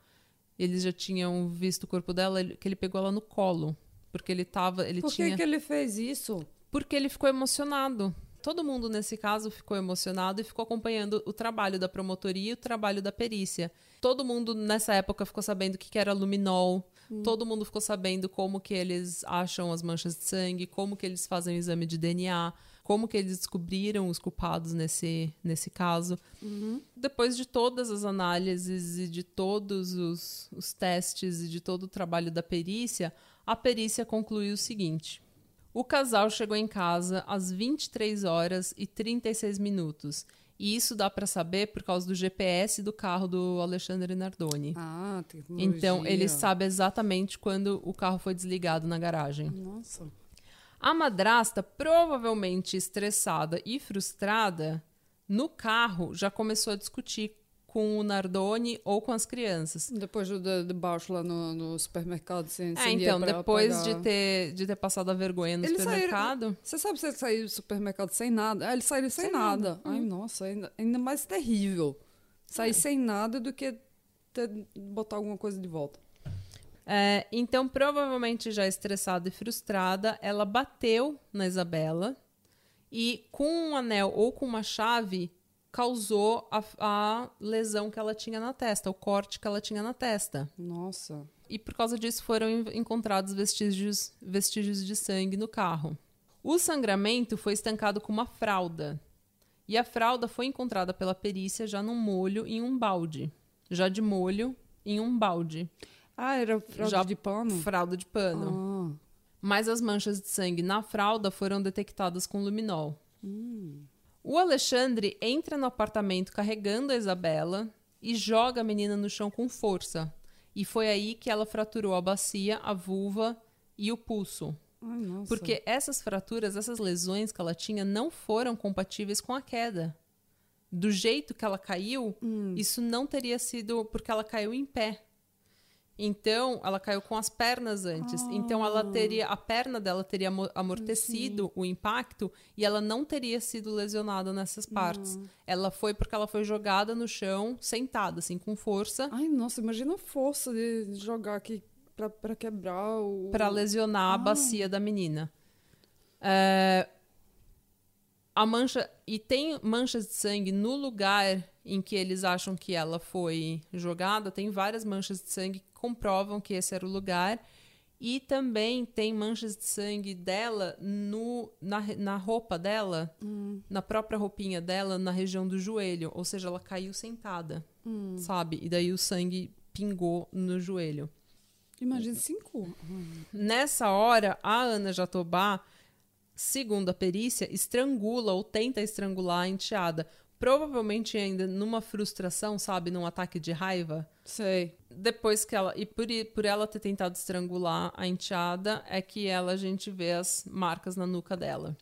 S1: Eles já tinham visto o corpo dela, que ele pegou ela no colo. Porque ele tava. Ele
S2: Por que,
S1: tinha...
S2: que ele fez isso?
S1: Porque ele ficou emocionado. Todo mundo nesse caso ficou emocionado e ficou acompanhando o trabalho da promotoria e o trabalho da perícia. Todo mundo nessa época ficou sabendo o que era luminol. Hum. Todo mundo ficou sabendo como que eles acham as manchas de sangue, como que eles fazem o exame de DNA, como que eles descobriram os culpados nesse, nesse caso.
S2: Uhum.
S1: Depois de todas as análises e de todos os, os testes e de todo o trabalho da perícia, a perícia concluiu o seguinte: o casal chegou em casa às 23 horas e 36 minutos. E isso dá para saber por causa do GPS do carro do Alexandre Nardoni.
S2: Ah, tecnologia.
S1: Então, ele sabe exatamente quando o carro foi desligado na garagem.
S2: Nossa.
S1: A madrasta, provavelmente estressada e frustrada, no carro já começou a discutir com o Nardoni ou com as crianças.
S2: Depois do debaixo lá no, no supermercado, sem,
S1: É, então, depois
S2: pagar.
S1: de ter, de ter passado a vergonha no
S2: Eles
S1: supermercado.
S2: Você sabe se eles saíram do supermercado sem nada? Ah, eles saíram sem,
S1: Sem
S2: nada.
S1: nada.
S2: Ai, nossa, ainda, ainda mais terrível. Sair
S1: É.
S2: sem nada do que ter, botar alguma coisa de volta.
S1: É, então, provavelmente já estressada e frustrada, ela bateu na Isabela e, com um anel ou com uma chave, causou a, a lesão que ela tinha na testa, o corte que ela tinha na testa.
S2: Nossa.
S1: E por causa disso foram en- encontrados vestígios, vestígios de sangue no carro. O sangramento foi estancado com uma fralda. E a fralda foi encontrada pela perícia já num molho em um balde. Já de molho em um balde.
S2: Ah, era fralda
S1: Já
S2: de pano?
S1: Fralda de pano.
S2: Ah.
S1: Mas as manchas de sangue na fralda foram detectadas com luminol.
S2: Hum.
S1: O Alexandre entra no apartamento carregando a Isabela e joga a menina no chão com força. E foi aí que ela fraturou a bacia, a vulva e o pulso.
S2: Ai.
S1: Porque essas fraturas, essas lesões que ela tinha, não foram compatíveis com a queda. Do jeito que ela caiu,
S2: Hum.
S1: isso não teria sido porque ela caiu em pé. Então, ela caiu com as pernas antes. Então, ela teria a perna dela teria amo- amortecido o impacto e ela não teria sido lesionada nessas partes. Ela foi porque ela foi jogada no chão, sentada assim com força,
S2: Ai, nossa, imagina a força de jogar aqui pra, pra quebrar o...
S1: para lesionar a
S2: Ah.
S1: bacia da menina. É, a mancha e tem manchas de sangue no lugar em que eles acham que ela foi jogada. Tem várias manchas de sangue que comprovam que esse era o lugar. E também tem manchas de sangue dela no, na, na roupa dela, na própria roupinha dela, na região do joelho. Ou seja, ela caiu sentada, sabe? E daí o sangue pingou no joelho.
S2: Imagina cinco.
S1: Nessa hora, a Ana Jatobá, segundo a perícia, estrangula ou tenta estrangular a enteada. Provavelmente ainda numa frustração, sabe? Num ataque de raiva.
S2: Sei.
S1: Depois que ela. E por, por ela ter tentado estrangular a enteada, é que ela, a gente vê as marcas na nuca dela.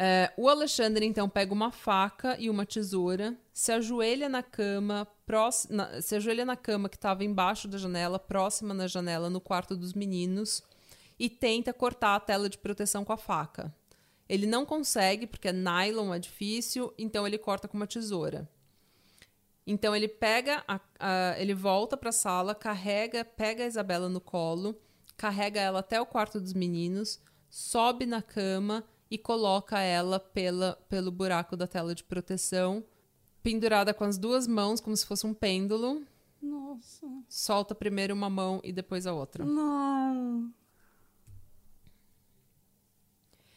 S1: É, o Alexandre, então, pega uma faca e uma tesoura, se ajoelha na cama, prós- na- se ajoelha na cama que estava embaixo da janela, próxima na janela, no quarto dos meninos, e tenta cortar a tela de proteção com a faca. Ele não consegue, porque é nylon, é difícil, então ele corta com uma tesoura. Então ele pega, a- a- ele volta para a sala, carrega, pega a Isabela no colo, carrega ela até o quarto dos meninos, sobe na cama e coloca ela pela, pelo buraco da tela de proteção, pendurada com as duas mãos como se fosse um pêndulo.
S2: Nossa.
S1: Solta primeiro uma mão e depois a outra.
S2: Não.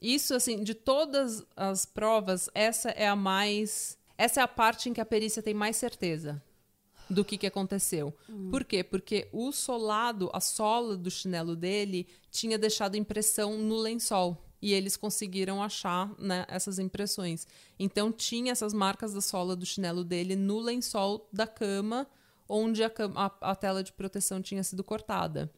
S1: Isso, assim, de todas as provas, essa é a mais. Essa é a parte em que a perícia tem mais certeza do que, que aconteceu. Por quê? Porque o solado, a sola do chinelo dele, tinha deixado impressão no lençol. E eles conseguiram achar né, essas impressões. Então, tinha essas marcas da sola do chinelo dele no lençol da cama, onde a, cam- a- a tela de proteção tinha sido cortada.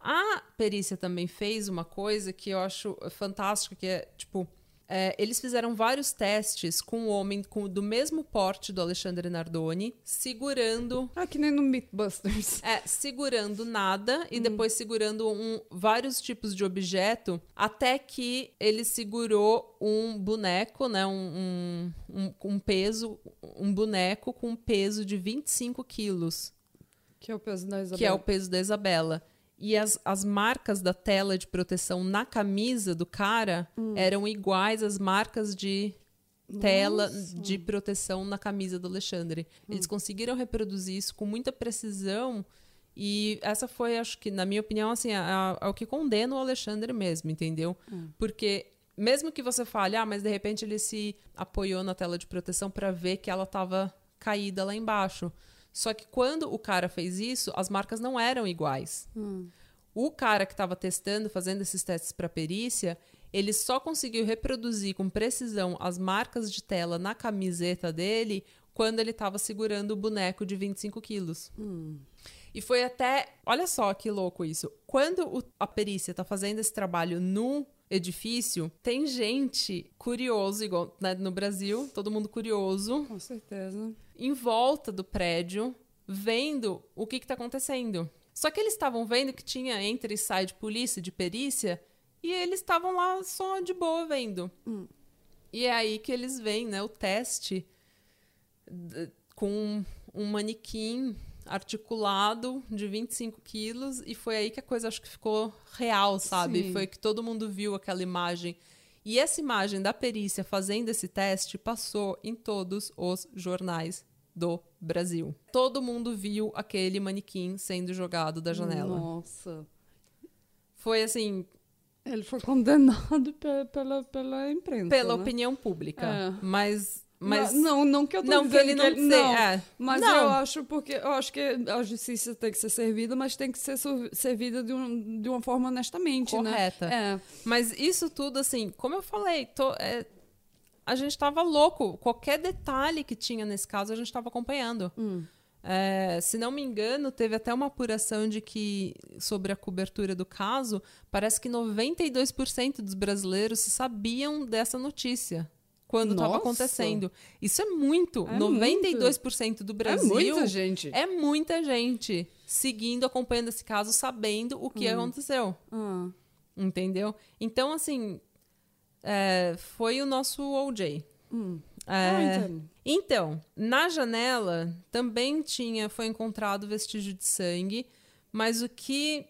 S1: A perícia também fez uma coisa que eu acho fantástica, que é, tipo, É, eles fizeram vários testes com o homem com, do mesmo porte do Alexandre Nardoni, segurando.
S2: Ah, que nem no Mythbusters.
S1: É, segurando nada e depois segurando um, vários tipos de objeto, até que ele segurou um boneco, né? Um, um, um, um peso, um boneco com um peso de 25 quilos,
S2: Que é o peso da Isabela.
S1: que é o peso da Isabela. E as, as marcas da tela de proteção na camisa do cara eram iguais às marcas de tela de proteção na camisa do Alexandre. Eles conseguiram reproduzir isso com muita precisão e essa foi, acho que, na minha opinião, assim, a, a- a- o que condena o Alexandre mesmo, entendeu? Porque mesmo que você fale, ah, mas de repente ele se apoiou na tela de proteção para ver que ela estava caída lá embaixo. Só que quando o cara fez isso, as marcas não eram iguais. O cara que estava testando, fazendo esses testes para perícia, ele só conseguiu reproduzir com precisão as marcas de tela na camiseta dele quando ele estava segurando o boneco de 25 quilos. E foi até. Olha só que louco isso. Quando o- a perícia tá fazendo esse trabalho no edifício, tem gente curioso, igual né, no Brasil, todo mundo curioso,
S2: Com certeza.
S1: Em volta do prédio, vendo o que está acontecendo. Só que eles estavam vendo que tinha entre e sai de polícia, de perícia, e eles estavam lá só de boa vendo. E é aí que eles veem né, o teste com um manequim articulado de 25 quilos, e foi aí que a coisa acho que ficou real, sabe?
S2: Sim.
S1: Foi que todo mundo viu aquela imagem. E essa imagem da perícia fazendo esse teste passou em todos os jornais do Brasil. Todo mundo viu aquele manequim sendo jogado da janela.
S2: Nossa.
S1: Foi assim,
S2: Ele foi condenado pe- pela, pela imprensa.
S1: pela
S2: né?
S1: opinião pública.
S2: É.
S1: Mas. mas
S2: não, não que eu tô
S1: não que
S2: dizendo
S1: ele não,
S2: que
S1: sei,
S2: não.
S1: é.
S2: Mas
S1: Não.
S2: eu acho porque eu acho que a justiça tem que ser servida, mas tem que ser servida de, um, de uma forma honestamente,
S1: Correta.
S2: né? É.
S1: Mas isso tudo, assim, como eu falei, tô- é, a gente tava louco. Qualquer detalhe que tinha nesse caso, a gente tava acompanhando. É, se não me engano, teve até uma apuração de que, sobre a cobertura do caso, parece que 92% dos brasileiros sabiam dessa notícia quando estava acontecendo. Isso é muito.
S2: É
S1: 92% do Brasil.
S2: É muita gente.
S1: É muita gente seguindo, acompanhando esse caso, sabendo o que aconteceu.
S2: Ah.
S1: Entendeu? Então, assim, é, foi o nosso OJ.
S2: Hum.
S1: É,
S2: Ah,
S1: então, na janela também tinha, foi encontrado vestígio de sangue, mas o que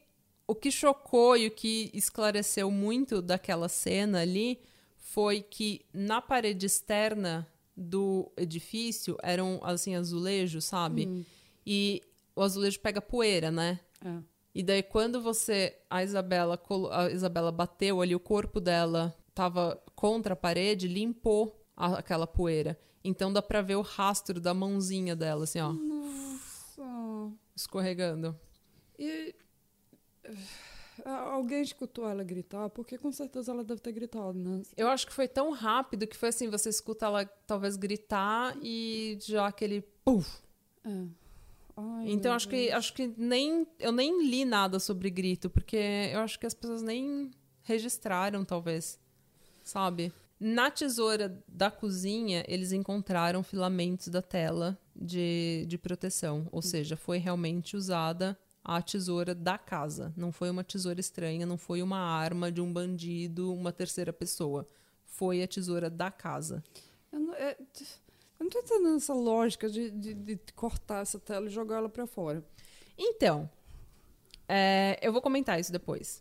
S1: o que chocou e o que esclareceu muito daquela cena ali foi que na parede externa do edifício eram assim azulejos, sabe? E o azulejo pega poeira, né?
S2: É.
S1: E daí quando você a Isabela a Isabela bateu ali o corpo dela tava contra a parede, limpou a- aquela poeira. Então dá pra ver o rastro da mãozinha dela assim, ó,
S2: Nossa.
S1: escorregando.
S2: E ah, alguém escutou ela gritar? Porque com certeza ela deve ter gritado, né?
S1: Eu acho que foi tão rápido que foi assim, você escuta ela talvez gritar e já aquele puf.
S2: É. Ai,
S1: Então acho que acho que nem eu nem li nada sobre grito, porque eu acho que as pessoas nem registraram talvez, sabe? Na tesoura da cozinha, eles encontraram filamentos da tela de, de proteção, ou seja, foi realmente usada a tesoura da casa. Não foi uma tesoura estranha, não foi uma arma de um bandido, uma terceira pessoa. Foi a tesoura da casa.
S2: Eu não, é, eu não tô entendendo essa lógica de, de, de cortar essa tela e jogar ela pra fora.
S1: Então, é, eu vou comentar isso depois.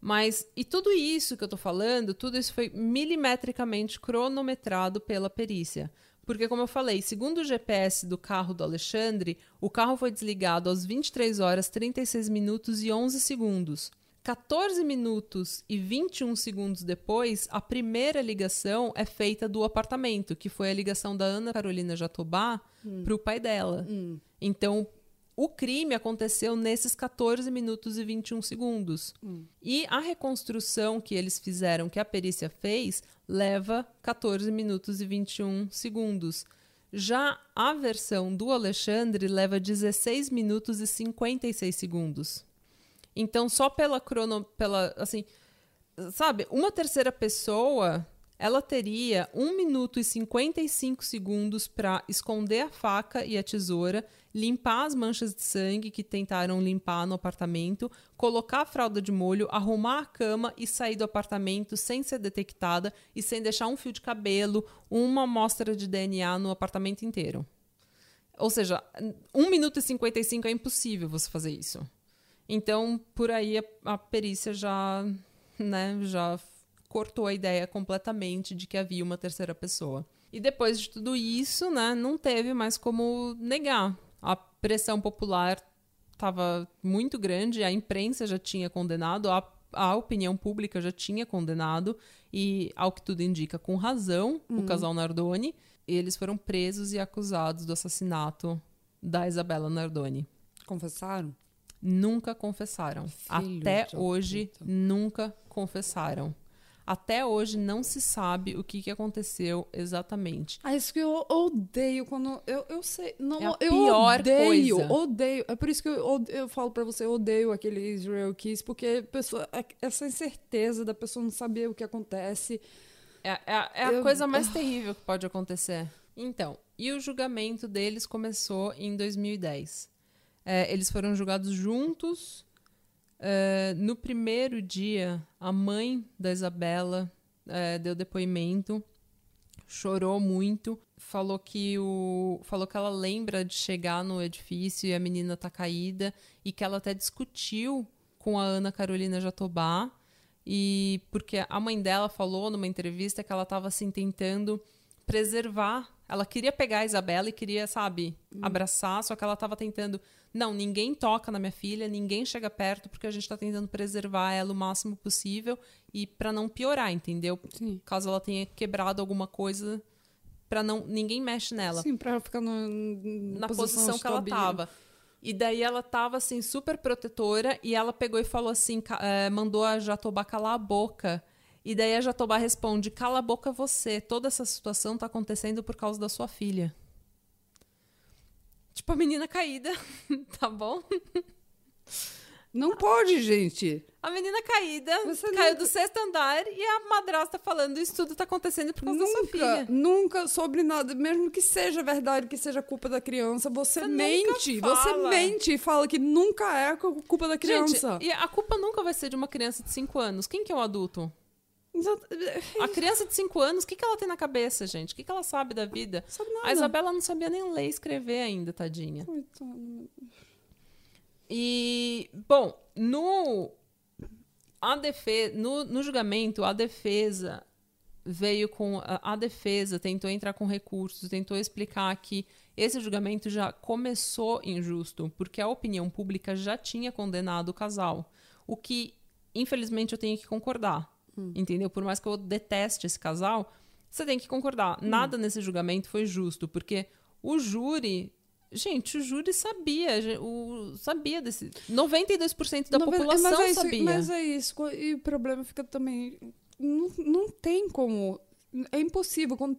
S1: Mas, e tudo isso que eu tô falando, tudo isso foi milimetricamente cronometrado pela perícia. Porque, como eu falei, segundo o GPS do carro do Alexandre, o carro foi desligado às 23 horas, 36 minutos e 11 segundos. 14 minutos e 21 segundos depois, a primeira ligação é feita do apartamento, que foi a ligação da Ana Carolina Jatobá para o pai dela. Então, o crime aconteceu nesses 14 minutos e 21 segundos. E a reconstrução que eles fizeram, que a perícia fez, leva 14 minutos e 21 segundos. Já a versão do Alexandre leva 16 minutos e 56 segundos. Então, só pela crono. Pela, assim, sabe, uma terceira pessoa ela teria 1 minuto e 55 segundos para esconder a faca e a tesoura, limpar as manchas de sangue que tentaram limpar no apartamento, colocar a fralda de molho, arrumar a cama e sair do apartamento sem ser detectada e sem deixar um fio de cabelo, uma amostra de DNA no apartamento inteiro. Ou seja, 1 minuto e 55 é impossível você fazer isso. Então, por aí a, a perícia já, né, já cortou a ideia completamente de que havia uma terceira pessoa. E depois de tudo isso, né, não teve mais como negar. A pressão popular estava muito grande, a imprensa já tinha condenado, a, a opinião pública já tinha condenado, e, ao que tudo indica, com razão, o casal Nardoni. Eles foram presos e acusados do assassinato da Isabela Nardoni.
S2: Confessaram?
S1: Nunca confessaram.
S2: Filho
S1: Até hoje,
S2: puta.
S1: nunca confessaram. Até hoje não se sabe o que, que aconteceu exatamente.
S2: Ah, isso que eu odeio quando. Eu, eu sei. Não,
S1: É a
S2: eu
S1: pior
S2: odeio,
S1: coisa.
S2: odeio. É por isso que eu, eu falo pra você, eu odeio aquele Israel Kiss, porque pessoa, a- essa incerteza da pessoa não saber o que acontece.
S1: É, é- é a
S2: Eu-
S1: coisa mais terrível que pode acontecer. Então, e o julgamento deles começou em 2010. É, eles foram julgados juntos. É, no primeiro dia, a mãe da Isabela é, deu depoimento, chorou muito, falou que o falou que ela lembra de chegar no edifício e a menina tá caída e que ela até discutiu com a Ana Carolina Jatobá e porque a mãe dela falou numa entrevista que ela estava assim tentando preservar. Ela queria pegar a Isabela e queria, sabe, abraçar, só que ela estava tentando, não, ninguém toca na minha filha, ninguém chega perto porque a gente está tentando preservar ela o máximo possível e para não piorar, entendeu?
S2: Sim.
S1: Caso ela tenha quebrado alguma coisa, para não ninguém mexe nela
S2: Sim, pra ela ficar no,
S1: na posição, que ela
S2: estável.
S1: tava. E daí ela tava assim, super protetora, e ela pegou e falou assim: eh, mandou a Jatobá calar a boca. E daí a Jatobá responde: cala a boca você, toda essa situação tá acontecendo por causa da sua filha. Tipo, a menina caída, tá bom?
S2: Não pode, gente.
S1: A menina caída
S2: Você
S1: caiu
S2: nunca-
S1: do sexto andar e a madrasta falando: isso tudo tá acontecendo por causa da sua
S2: Nunca,
S1: filha.
S2: nunca sobre nada, mesmo que seja verdade, que seja culpa da criança, você,
S1: Você
S2: mente,
S1: nunca
S2: você mente e fala que nunca é cu- culpa da criança.
S1: Gente, e a culpa nunca vai ser de uma criança de 5 anos. Quem que é o adulto? A criança de 5 anos, o que, que ela tem na cabeça, gente? O que, que ela sabe da vida?
S2: Sabe.
S1: A Isabela não sabia nem ler e escrever ainda, tadinha. E, bom, no, a defe, no, no julgamento, a defesa veio com. A, a defesa tentou entrar com recursos, tentou explicar que esse julgamento já começou injusto, porque a opinião pública já tinha condenado o casal. O que, infelizmente, eu tenho que concordar. Entendeu? Por mais que eu deteste esse casal, você tem que concordar. Nada nesse julgamento foi justo, porque o júri. Gente, o júri sabia, o, sabia desse. 92% da
S2: Na verdade,
S1: população
S2: mas é isso,
S1: sabia.
S2: Mas é isso. E o problema fica também. Não, não tem como. É impossível. Quando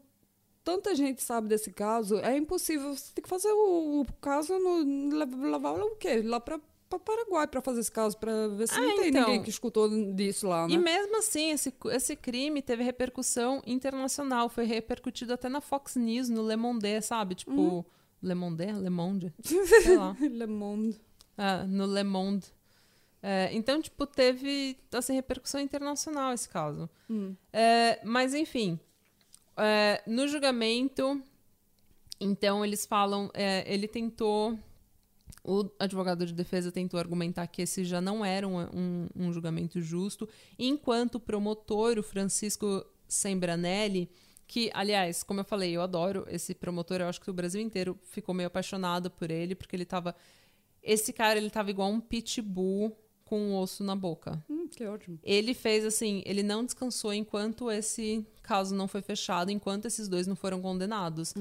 S2: tanta gente sabe desse caso, é impossível. Você tem que fazer o, o caso no. Levar o quê? Lá pra, pra Paraguai pra fazer esse caso, pra ver se
S1: Ah,
S2: não tem
S1: então.
S2: ninguém que escutou disso lá, né?
S1: E mesmo assim, esse, esse crime teve repercussão internacional. Foi repercutido até na Fox News, no Le Monde, sabe? Tipo,
S2: Uhum.
S1: Le Monde? Le Monde? Sei lá.
S2: Le Monde.
S1: É, no Le Monde. É, então, tipo, teve assim, repercussão internacional esse caso.
S2: Hum.
S1: É, mas, enfim, é, no julgamento, então, eles falam, é, ele tentou, o advogado de defesa tentou argumentar que esse já não era um, um- um julgamento justo, enquanto o promotor, o Francisco Sembranelli, que, aliás, como eu falei, eu adoro esse promotor, eu acho que o Brasil inteiro ficou meio apaixonado por ele, porque ele tava... Esse cara, ele tava igual um pitbull com um osso na boca.
S2: Hum, que ótimo.
S1: Ele fez assim, ele não descansou enquanto esse caso não foi fechado, enquanto esses dois não foram condenados.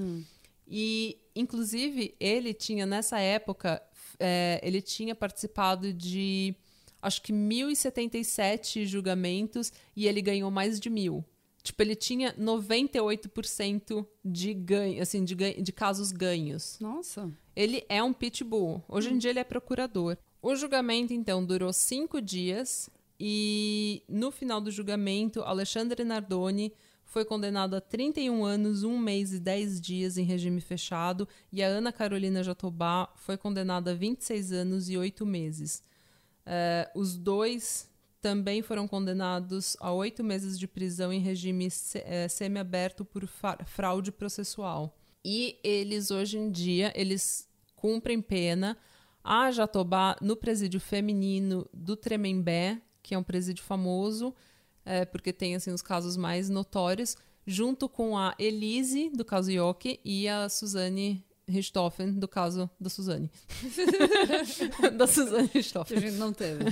S1: E, inclusive, ele tinha, nessa época, é, ele tinha participado de, acho que 1.077 julgamentos e ele ganhou mais de mil. Tipo, ele tinha 98% de ganho, assim, de, ganho, de casos ganhos.
S2: Nossa.
S1: Ele é um pitbull. Hoje em dia ele é procurador. O julgamento, então, durou cinco dias e no final do julgamento, Alexandre Nardoni foi condenado a 31 anos, 1 mês e 10 dias em regime fechado, e a Ana Carolina Jatobá foi condenada a 26 anos e 8 meses. Uh, os dois também foram condenados a oito meses de prisão em regime é, semiaberto por fraude processual. E eles, hoje em dia, eles cumprem pena a Jatobá no presídio feminino do Tremembé, que é um presídio famoso, é, porque tem assim os casos mais notórios, junto com a Elise, do caso Yoke, e a Suzane Richthofen, do caso da Suzane. da Suzane Richthofen.
S2: A gente não teve.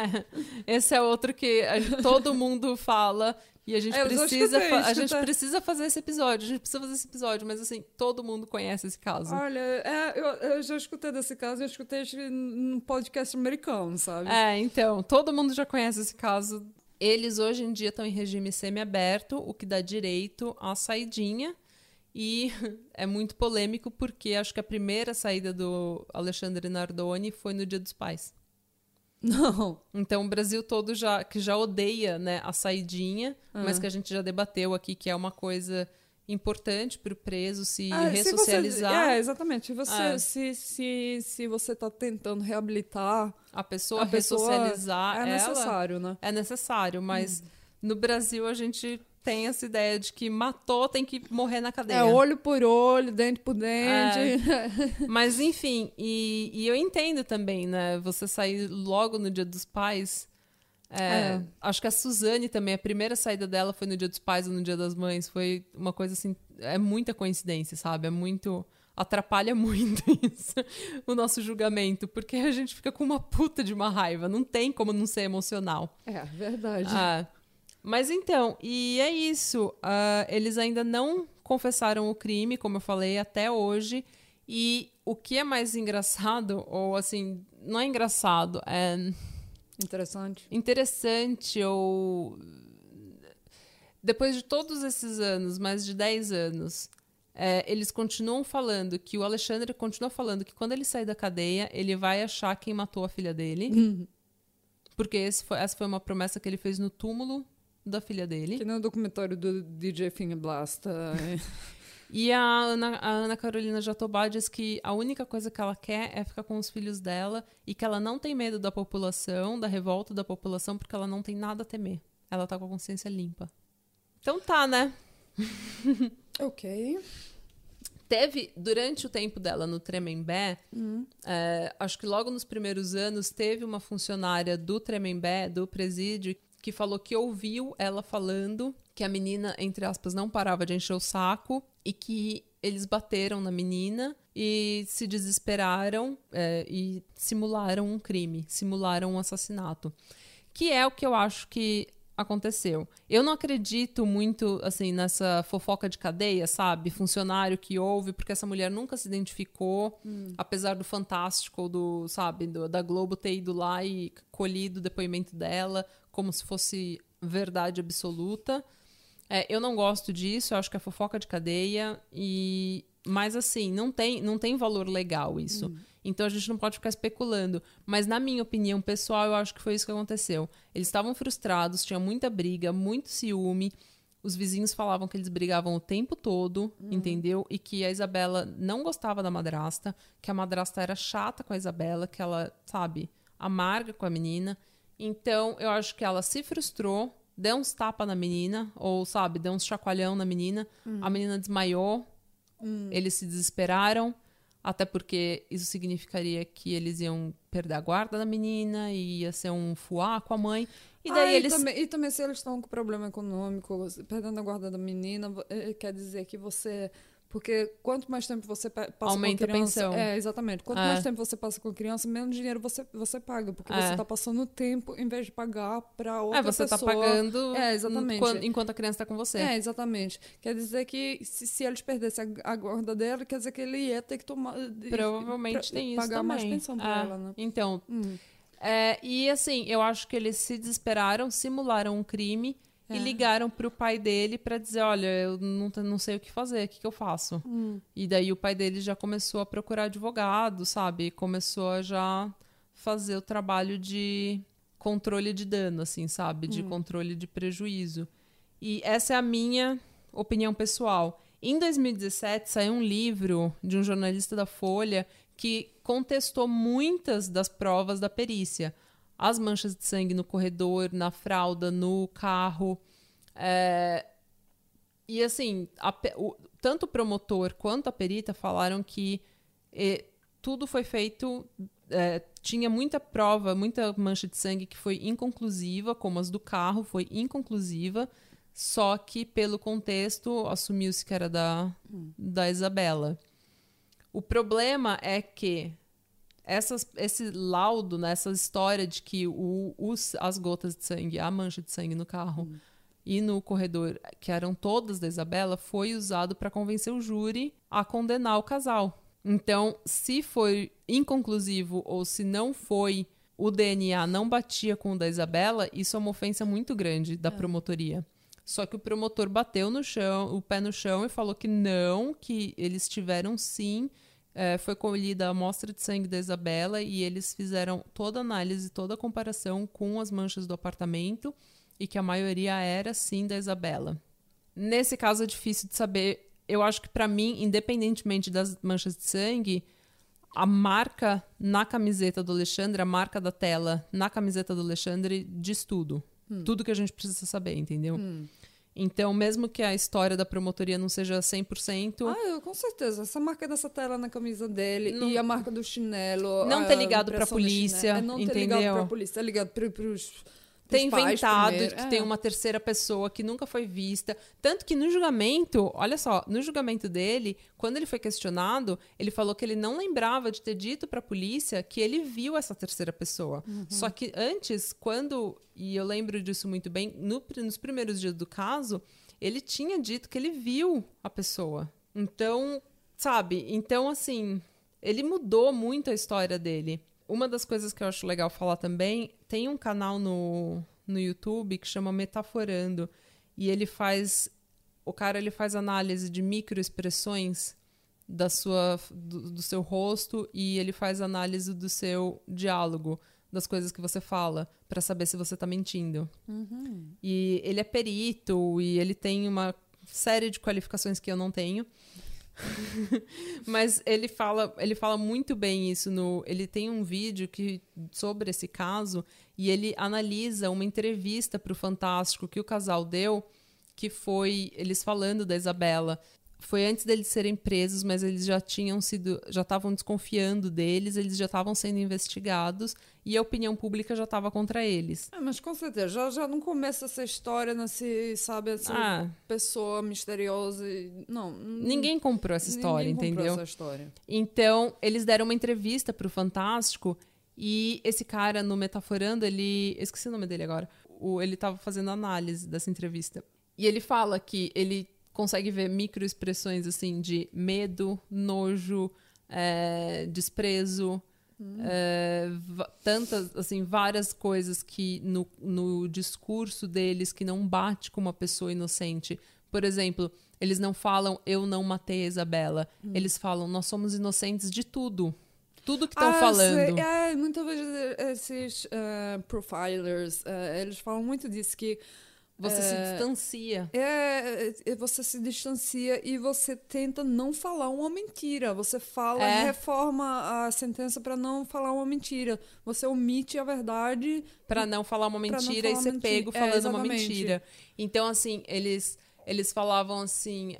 S1: Esse é outro que gente, todo mundo fala e a gente é, precisa a gente precisa fazer esse episódio. A gente precisa fazer esse episódio, mas assim, todo mundo conhece esse caso.
S2: Olha, é, eu, eu, já escutei desse caso, eu escutei num podcast americano, sabe?
S1: É, então, todo mundo já conhece esse caso eles hoje em dia estão em regime semiaberto, o que dá direito à saidinha. E é muito polêmico porque acho que a primeira saída do Alexandre Nardoni foi no Dia dos Pais.
S2: Não.
S1: Então o Brasil todo já que já odeia, né, a saidinha, uhum. mas que a gente já debateu aqui que é uma coisa importante para o preso se ah, ressocializar.
S2: Se você, é, exatamente. Você, é. Se, se, se você está tentando reabilitar
S1: a pessoa, a ressocializar
S2: pessoa, é necessário, né?
S1: É necessário, mas hum. no Brasil a gente tem essa ideia de que matou tem que morrer na cadeia.
S2: É olho por olho, dente por dente.
S1: É. Mas enfim, e, e eu entendo também, né? Você sair logo no Dia dos Pais é, é. Acho que a Suzane também, a primeira saída dela foi no Dia dos Pais ou no Dia das Mães. Foi uma coisa assim. É muita coincidência, sabe? É muito. Atrapalha muito isso, o nosso julgamento, porque a gente fica com uma puta de uma raiva. Não tem como não ser emocional.
S2: É, verdade.
S1: Ah, mas então, e é isso. Uh, eles ainda não confessaram o crime, como eu falei, até hoje. E o que é mais engraçado, ou assim, não é engraçado, é
S2: Interessante.
S1: Interessante ou. Depois de todos esses anos, mais de 10 anos, é, eles continuam falando que o Alexandre continua falando que quando ele sair da cadeia, ele vai achar quem matou a filha dele. Uhum. Porque foi, essa foi uma promessa que ele fez no túmulo da filha dele.
S2: Que no documentário do DJ Finger Blast.
S1: E a Ana, a Ana Carolina Jatobá diz que a única coisa que ela quer é ficar com os filhos dela e que ela não tem medo da população, da revolta da população, porque ela não tem nada a temer. Ela tá com a consciência limpa. Então tá, né?
S2: ok.
S1: Teve, durante o tempo dela no Tremembé, uhum. é, acho que logo nos primeiros anos, teve uma funcionária do Tremembé, do presídio, que falou que ouviu ela falando que a menina, entre aspas, não parava de encher o saco e que eles bateram na menina e se desesperaram é, e simularam um crime, simularam um assassinato. Que é o que eu acho que aconteceu. Eu não acredito muito assim nessa fofoca de cadeia, sabe? Funcionário que houve, porque essa mulher nunca se identificou, hum. apesar do Fantástico do, sabe, do, da Globo ter ido lá e colhido o depoimento dela como se fosse verdade absoluta. É, eu não gosto disso, eu acho que é fofoca de cadeia e mas assim, não tem, não tem valor legal isso. Hum. Então a gente não pode ficar especulando. Mas, na minha opinião pessoal, eu acho que foi isso que aconteceu. Eles estavam frustrados, tinha muita briga, muito ciúme. Os vizinhos falavam que eles brigavam o tempo todo, uhum. entendeu? E que a Isabela não gostava da madrasta, que a madrasta era chata com a Isabela, que ela, sabe, amarga com a menina. Então, eu acho que ela se frustrou, deu uns tapas na menina, ou, sabe, deu uns chacoalhão na menina. Uhum. A menina desmaiou, uhum. eles se desesperaram. Até porque isso significaria que eles iam perder a guarda da menina e ia ser um fuá com a mãe. E daí
S2: ah,
S1: eles.
S2: E também, e também se eles estão com problema econômico, perdendo a guarda da menina, eh, quer dizer que você porque quanto mais tempo você passa
S1: Aumenta
S2: com a criança...
S1: a pensão.
S2: É, exatamente. Quanto é. mais tempo você passa com a criança, menos dinheiro você, você paga. Porque é. você está passando tempo em vez de pagar para outra pessoa. É, você está
S1: pagando é, exatamente. Enquanto, enquanto, a criança está com você.
S2: É, exatamente. Quer dizer que se, se eles perdessem a, a, guarda dela, quer dizer que ele ia ter que tomar...
S1: Provavelmente pra, tem isso
S2: Pagar
S1: também.
S2: mais pensão para
S1: é.
S2: ela, né?
S1: Então... Hum. É, e assim, eu acho que eles se desesperaram, simularam um crime é. E ligaram pro pai dele para dizer: Olha, eu não, não sei o que fazer, o que, que eu faço? Hum. E daí o pai dele já começou a procurar advogado, sabe? Começou a já fazer o trabalho de controle de dano, assim, sabe? De hum. controle de prejuízo. E essa é a minha opinião pessoal. Em 2017 saiu um livro de um jornalista da Folha que contestou muitas das provas da perícia. As manchas de sangue no corredor, na fralda, no carro. É... E assim, a, o, tanto o promotor quanto a perita falaram que e, tudo foi feito. É, tinha muita prova, muita mancha de sangue que foi inconclusiva, como as do carro, foi inconclusiva. Só que, pelo contexto, assumiu-se que era da, hum. da Isabela. O problema é que essas, esse laudo, né, essa história de que o, os, as gotas de sangue, a mancha de sangue no carro hum. e no corredor, que eram todas da Isabela, foi usado para convencer o júri a condenar o casal. Então, se foi inconclusivo ou se não foi, o DNA não batia com o da Isabela, isso é uma ofensa muito grande da é. promotoria. Só que o promotor bateu no chão, o pé no chão e falou que não, que eles tiveram sim. É, foi colhida a amostra de sangue da Isabela e eles fizeram toda a análise, toda a comparação com as manchas do apartamento e que a maioria era sim da Isabela. Nesse caso é difícil de saber. Eu acho que para mim, independentemente das manchas de sangue, a marca na camiseta do Alexandre, a marca da tela na camiseta do Alexandre diz tudo. Hum. Tudo que a gente precisa saber, entendeu? Hum. Então, mesmo que a história da promotoria não seja 100%.
S2: Ah, eu, com certeza. Essa marca dessa tela na camisa dele não, e a marca do chinelo.
S1: Não ter ligado pra polícia. É não entendeu? ter ligado
S2: pra polícia, é ligado pro, pros
S1: tem inventado que é. tem uma terceira pessoa que nunca foi vista. Tanto que no julgamento, olha só, no julgamento dele, quando ele foi questionado, ele falou que ele não lembrava de ter dito para a polícia que ele viu essa terceira pessoa. Uhum. Só que antes, quando, e eu lembro disso muito bem, no, nos primeiros dias do caso, ele tinha dito que ele viu a pessoa. Então, sabe? Então, assim, ele mudou muito a história dele. Uma das coisas que eu acho legal falar também, tem um canal no, no YouTube que chama Metaforando. E ele faz. O cara ele faz análise de microexpressões da sua, do, do seu rosto e ele faz análise do seu diálogo, das coisas que você fala, para saber se você está mentindo. Uhum. E ele é perito e ele tem uma série de qualificações que eu não tenho. Mas ele fala, ele fala muito bem isso no, ele tem um vídeo que sobre esse caso e ele analisa uma entrevista para o Fantástico que o casal deu, que foi eles falando da Isabela foi antes deles serem presos, mas eles já tinham sido, já estavam desconfiando deles, eles já estavam sendo investigados e a opinião pública já estava contra eles.
S2: É, mas com certeza, já, já não começa essa história nesse, sabe, essa ah. pessoa misteriosa. Não.
S1: Ninguém comprou essa história,
S2: ninguém
S1: entendeu?
S2: Comprou essa história.
S1: Então, eles deram uma entrevista para o Fantástico e esse cara no Metaforando, ele. Eu esqueci o nome dele agora. O, ele estava fazendo análise dessa entrevista. E ele fala que ele consegue ver microexpressões assim de medo, nojo, é, desprezo, hum. é, tantas assim várias coisas que no, no discurso deles que não bate com uma pessoa inocente. Por exemplo, eles não falam eu não matei a Isabela, hum. eles falam nós somos inocentes de tudo. Tudo que estão ah, falando.
S2: É, muitas vezes esses uh, profilers, uh, eles falam muito disso, que
S1: você é, se distancia.
S2: É, é, é, você se distancia e você tenta não falar uma mentira. Você fala é. e reforma a sentença para não falar uma mentira. Você omite a verdade
S1: para não falar uma mentira falar e ser mentira. pego é, falando uma mentira. Então, assim, eles eles falavam assim.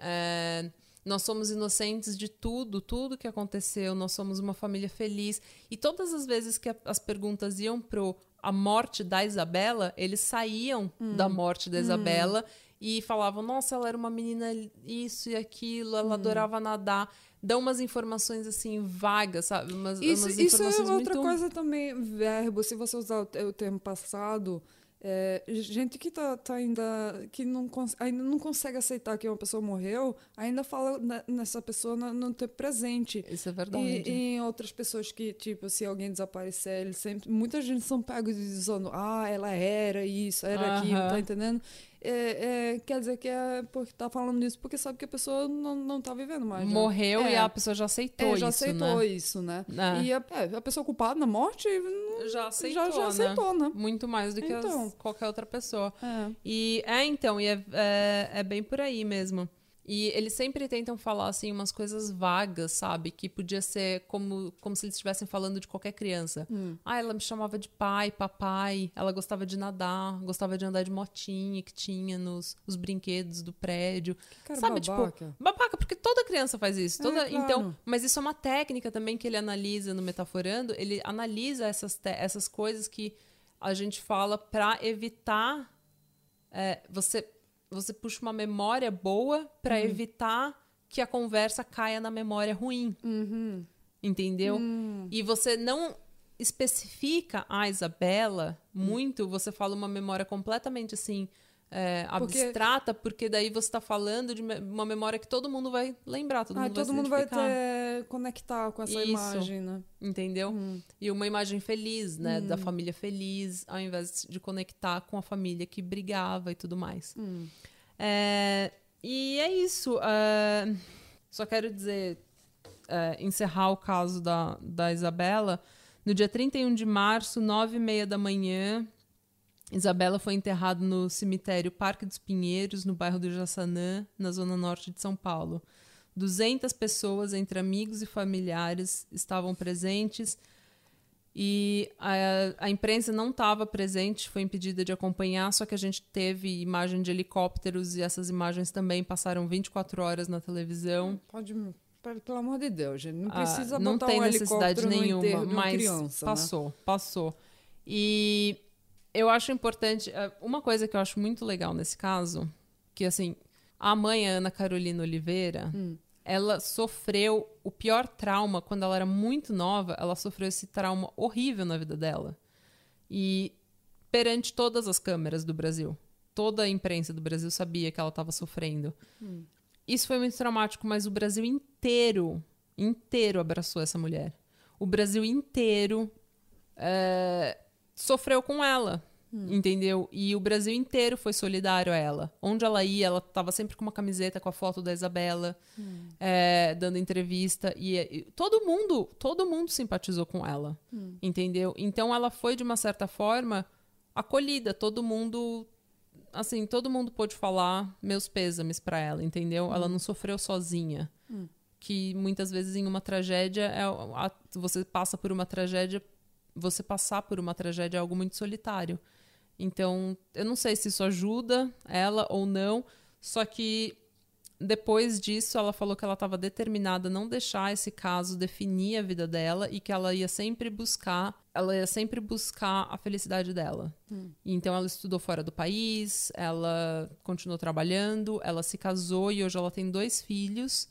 S1: Nós somos inocentes de tudo, tudo que aconteceu, nós somos uma família feliz. E todas as vezes que as perguntas iam pro a morte da Isabela, eles saíam hum. da morte da hum. Isabela hum. e falavam: nossa, ela era uma menina isso e aquilo, ela hum. adorava nadar. Dão umas informações assim vagas, sabe? Umas,
S2: isso,
S1: umas
S2: isso é outra
S1: muito...
S2: coisa também, verbo. Se você usar o, o termo passado, é, gente que tá, tá ainda que não ainda não consegue aceitar que uma pessoa morreu, ainda fala nessa pessoa não, não ter presente.
S1: Isso é verdade.
S2: E, e, em outras pessoas que, tipo, se alguém desaparecer, eles sempre. Muita gente são pegos dizendo, ah, ela era isso, era aquilo, tá entendendo? É, é, quer dizer que é porque tá falando isso porque sabe que a pessoa não, não tá vivendo mais. já.
S1: Morreu
S2: É.
S1: e a pessoa já aceitou
S2: É, já
S1: isso,
S2: aceitou
S1: né?
S2: isso, né?
S1: É.
S2: E a, é, a pessoa culpada na morte não-
S1: Já aceitou,
S2: já, já
S1: né?
S2: aceitou, né?
S1: Muito mais do que as-
S2: Então.
S1: qualquer outra pessoa.
S2: É.
S1: E é, então, e é, é bem por aí mesmo. E eles sempre tentam falar, assim, umas coisas vagas, sabe? Que podia ser como, como se eles estivessem falando de qualquer criança.
S2: Hum.
S1: Ah, ela me chamava de pai, papai. Ela gostava de nadar, gostava de andar de motinha que tinha nos os brinquedos do prédio.
S2: Que cara
S1: Sabe, tipo,
S2: babaca.
S1: Babaca, porque toda criança faz isso.
S2: É,
S1: Toda,
S2: claro.
S1: Então, mas isso é uma técnica também que ele analisa no Metaforando. Ele analisa essas, essas coisas que a gente fala pra evitar. é, você, você puxa uma memória boa pra
S2: Uhum.
S1: evitar que a conversa caia na memória ruim.
S2: Uhum.
S1: Entendeu?
S2: Hum.
S1: E você não especifica a Isabela muito, você fala uma memória completamente assim. é, abstrata, porque daí você tá falando de uma memória que todo mundo vai lembrar, todo
S2: Ah,
S1: mundo vai
S2: todo
S1: se
S2: mundo vai
S1: identificar,
S2: conectar com essa
S1: Isso.
S2: imagem, né?
S1: entendeu?
S2: Hum.
S1: E uma imagem feliz, né, da família feliz, ao invés de conectar com a família que brigava e tudo mais.
S2: Hum.
S1: É, e é isso. é, só quero dizer, é, encerrar o caso da, da Isabela. No dia 31 de março, nove e meia da manhã, Isabela foi enterrada no cemitério Parque dos Pinheiros, no bairro do Jaçanã, na zona norte de São Paulo. 200 pessoas, entre amigos e familiares, estavam presentes. E a, a imprensa não estava presente, foi impedida de acompanhar, só que a gente teve imagem de helicópteros e essas imagens também passaram 24 horas na televisão.
S2: Pode, pelo amor de Deus, gente. Não
S1: Ah,
S2: precisa
S1: não
S2: botar
S1: tem
S2: um
S1: necessidade nenhuma,
S2: enterro
S1: mas
S2: criança, né?
S1: passou, passou. E eu acho importante, eh, uma coisa que eu acho muito legal nesse caso, que assim, a mãe a Ana Carolina Oliveira,
S2: Hum.
S1: ela sofreu o pior trauma quando ela era muito nova, ela sofreu esse trauma horrível na vida dela. E perante todas as câmeras do Brasil, toda a imprensa do Brasil sabia que ela estava sofrendo.
S2: Hum.
S1: Isso foi muito traumático, mas o Brasil inteiro, inteiro abraçou essa mulher. O Brasil inteiro é, sofreu com ela, entendeu? E o Brasil inteiro foi solidário a ela. Onde ela ia, ela estava sempre com uma camiseta com a foto da Isabela, é, dando entrevista e, e todo mundo, todo mundo simpatizou com ela, entendeu? Então ela foi de uma certa forma acolhida. Todo mundo assim, todo mundo pôde falar meus pêsames pra ela, entendeu? Ela não sofreu sozinha. Que muitas vezes em uma tragédia é a- você passa por uma tragédia, você passar por uma tragédia é algo muito solitário. Então, eu não sei se isso ajuda ela ou não, só que depois disso ela falou que ela estava determinada a não deixar esse caso definir a vida dela e que ela ia sempre buscar, ela ia sempre buscar a felicidade dela. Então ela estudou fora do país, ela continuou trabalhando, ela se casou e hoje ela tem dois filhos.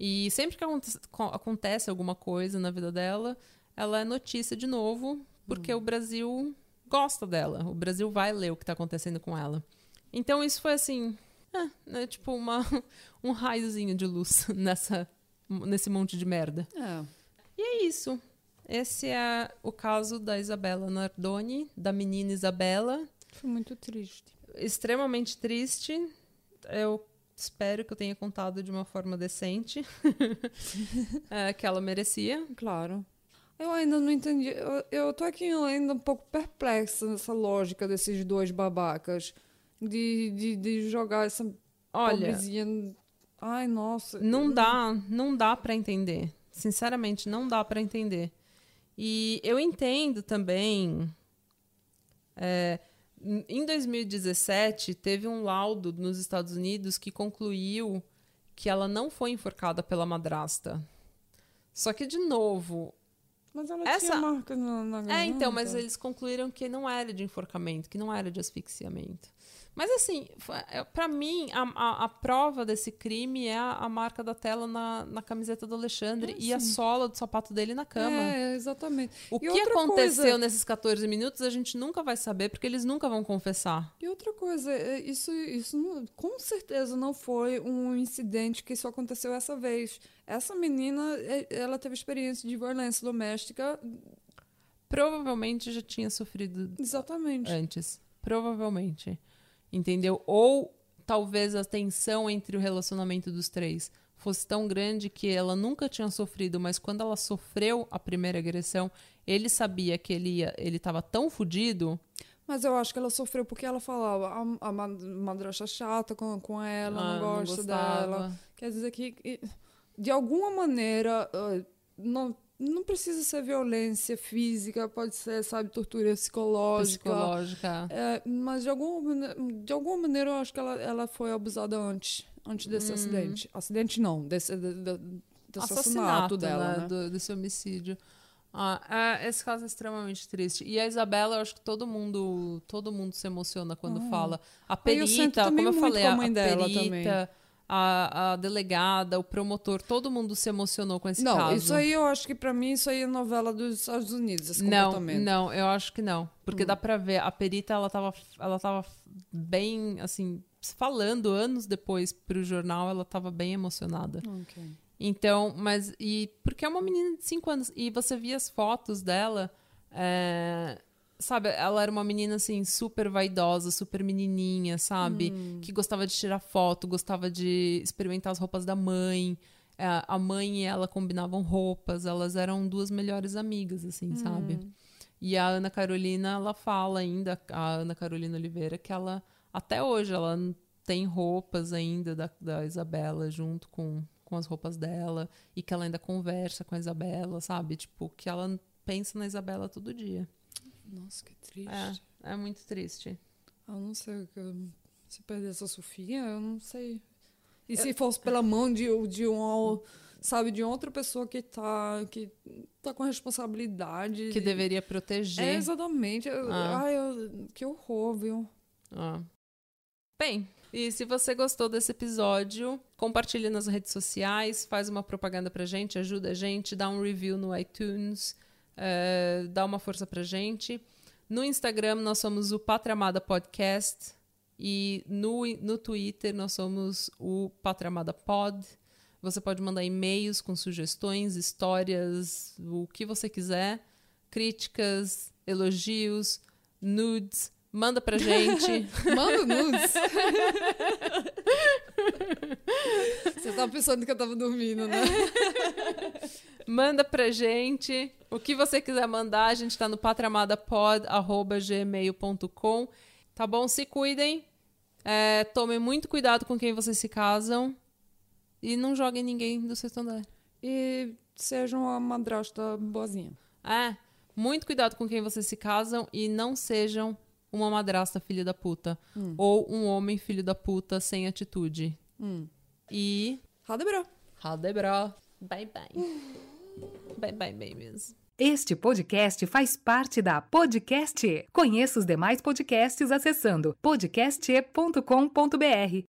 S1: E sempre que aconte- co- acontece alguma coisa na vida dela, ela é notícia de novo, porque o Brasil gosta dela. O Brasil vai ler o que está acontecendo com ela. Então isso foi assim, é, né, tipo uma, um raiozinho de luz nessa, nesse monte de merda.
S2: É.
S1: E é isso. Esse é o caso da Isabela Nardoni, da menina Isabela.
S2: Foi muito triste.
S1: Extremamente triste. Eu espero que eu tenha contado de uma forma decente é, que ela merecia.
S2: Claro. Eu ainda não entendi. Eu, eu tô aqui ainda um pouco perplexa nessa lógica desses dois babacas. De, de, de jogar essa
S1: Olha,
S2: pobrezinha. Ai, nossa.
S1: não dá, não dá para entender. Sinceramente, não dá para entender. E eu entendo também. é, em 2017, teve um laudo nos Estados Unidos que concluiu que ela não foi enforcada pela madrasta. Só que, de novo,
S2: Mas ela
S1: Essa-
S2: tinha marca na, na
S1: É, então, mas eles concluíram que não era de enforcamento, que não era de asfixiamento. Mas assim, é, pra mim, a, a, a prova desse crime é a, a marca da tela na, na camiseta do Alexandre
S2: É,
S1: e a sola do sapato dele na cama.
S2: É, exatamente.
S1: O
S2: E
S1: que aconteceu
S2: coisa-
S1: nesses 14 minutos a gente nunca vai saber, porque eles nunca vão confessar.
S2: E outra coisa, é, isso, isso não- com certeza não foi um incidente que só aconteceu essa vez. Essa menina, é, ela teve experiência de violência doméstica,
S1: Provavelmente já tinha sofrido
S2: exatamente.
S1: antes. Provavelmente. Entendeu? Ou talvez a tensão entre o relacionamento dos três fosse tão grande que ela nunca tinha sofrido, mas quando ela sofreu a primeira agressão, ele sabia que ele ia, ele estava tão fodido.
S2: Mas eu acho que ela sofreu porque ela falava a, a madrasta chata com, com ela,
S1: Ah,
S2: não
S1: não
S2: gosta
S1: gostava.
S2: dela. Quer dizer que, de alguma maneira, ah, não, não precisa ser violência física, pode ser, sabe, tortura psicológica.
S1: Psicológica.
S2: É, mas de alguma, de alguma maneira eu acho que ela, ela foi abusada antes, antes desse acidente. Acidente não, desse, de, de, do assassinato, dela, né?
S1: do- desse homicídio. Ah, é, esse caso é extremamente triste. E a Isabela, eu acho que todo mundo, todo mundo se emociona quando fala. A
S2: Ah, eu sinto
S1: perita,
S2: também
S1: como eu falei,
S2: com a
S1: a,
S2: mãe
S1: a
S2: dela
S1: perita,
S2: também.
S1: A, a delegada, o promotor, todo mundo se emocionou com esse
S2: Não,
S1: caso.
S2: isso aí eu acho que pra mim isso aí é novela dos Estados Unidos, esse
S1: não,
S2: comportamento. Hum.
S1: não, eu acho que não. Porque dá pra ver, a perita, ela tava, ela tava bem, assim, falando anos depois pro jornal, ela tava bem emocionada.
S2: Ok.
S1: Então, mas. E porque é uma menina de 5 anos. E você via as fotos dela. é, sabe, ela era uma menina assim, super vaidosa, super menininha, sabe? Que gostava de tirar foto, gostava de experimentar as roupas da mãe. É, a mãe e ela combinavam roupas, elas eram duas melhores amigas, assim, sabe? E a Ana Carolina, ela fala ainda, a Ana Carolina Oliveira, que ela, até hoje, ela tem roupas ainda da, da Isabela junto com, com as roupas dela, e que ela ainda conversa com a Isabela, sabe? Tipo, que ela pensa na Isabela todo dia.
S2: Nossa, que triste.
S1: É, é muito triste.
S2: Eu não sei se perdesse a Sofia, eu não sei. E se fosse pela mão de, de um, sabe, de outra pessoa que tá, que tá com responsabilidade.
S1: Que deveria proteger.
S2: É, exatamente.
S1: Ah.
S2: Ai, eu- que horror, viu?
S1: Ah. Bem, e se você gostou desse episódio, compartilhe nas redes sociais, faz uma propaganda pra gente, ajuda a gente, dá um review no iTunes, eh, dá uma força pra gente. No Instagram nós somos o Pátria Amada Podcast e no, no Twitter nós somos o Pátria Amada Pod. Você pode mandar e-mails com sugestões, histórias, o que você quiser, críticas, elogios, nudes. Manda pra gente.
S2: Manda nudes. Você tava pensando que eu tava dormindo, né?
S1: Manda pra gente. O que você quiser mandar, a gente tá no patramadapod.gmail.com. Tá bom? Se cuidem. É, tomem muito cuidado com quem vocês se casam. E não joguem ninguém do sexto andar.
S2: E seja uma madrasta boazinha.
S1: É, muito cuidado com quem vocês se casam e não sejam uma madrasta filha da puta. Ou um homem filho da puta sem atitude. E.
S2: Ha det bra.
S1: Ha det bra. Bye bye. Bye bye, babies.
S3: Este podcast faz parte da Podcast. E. Conheça os demais podcasts acessando podcast.com.br.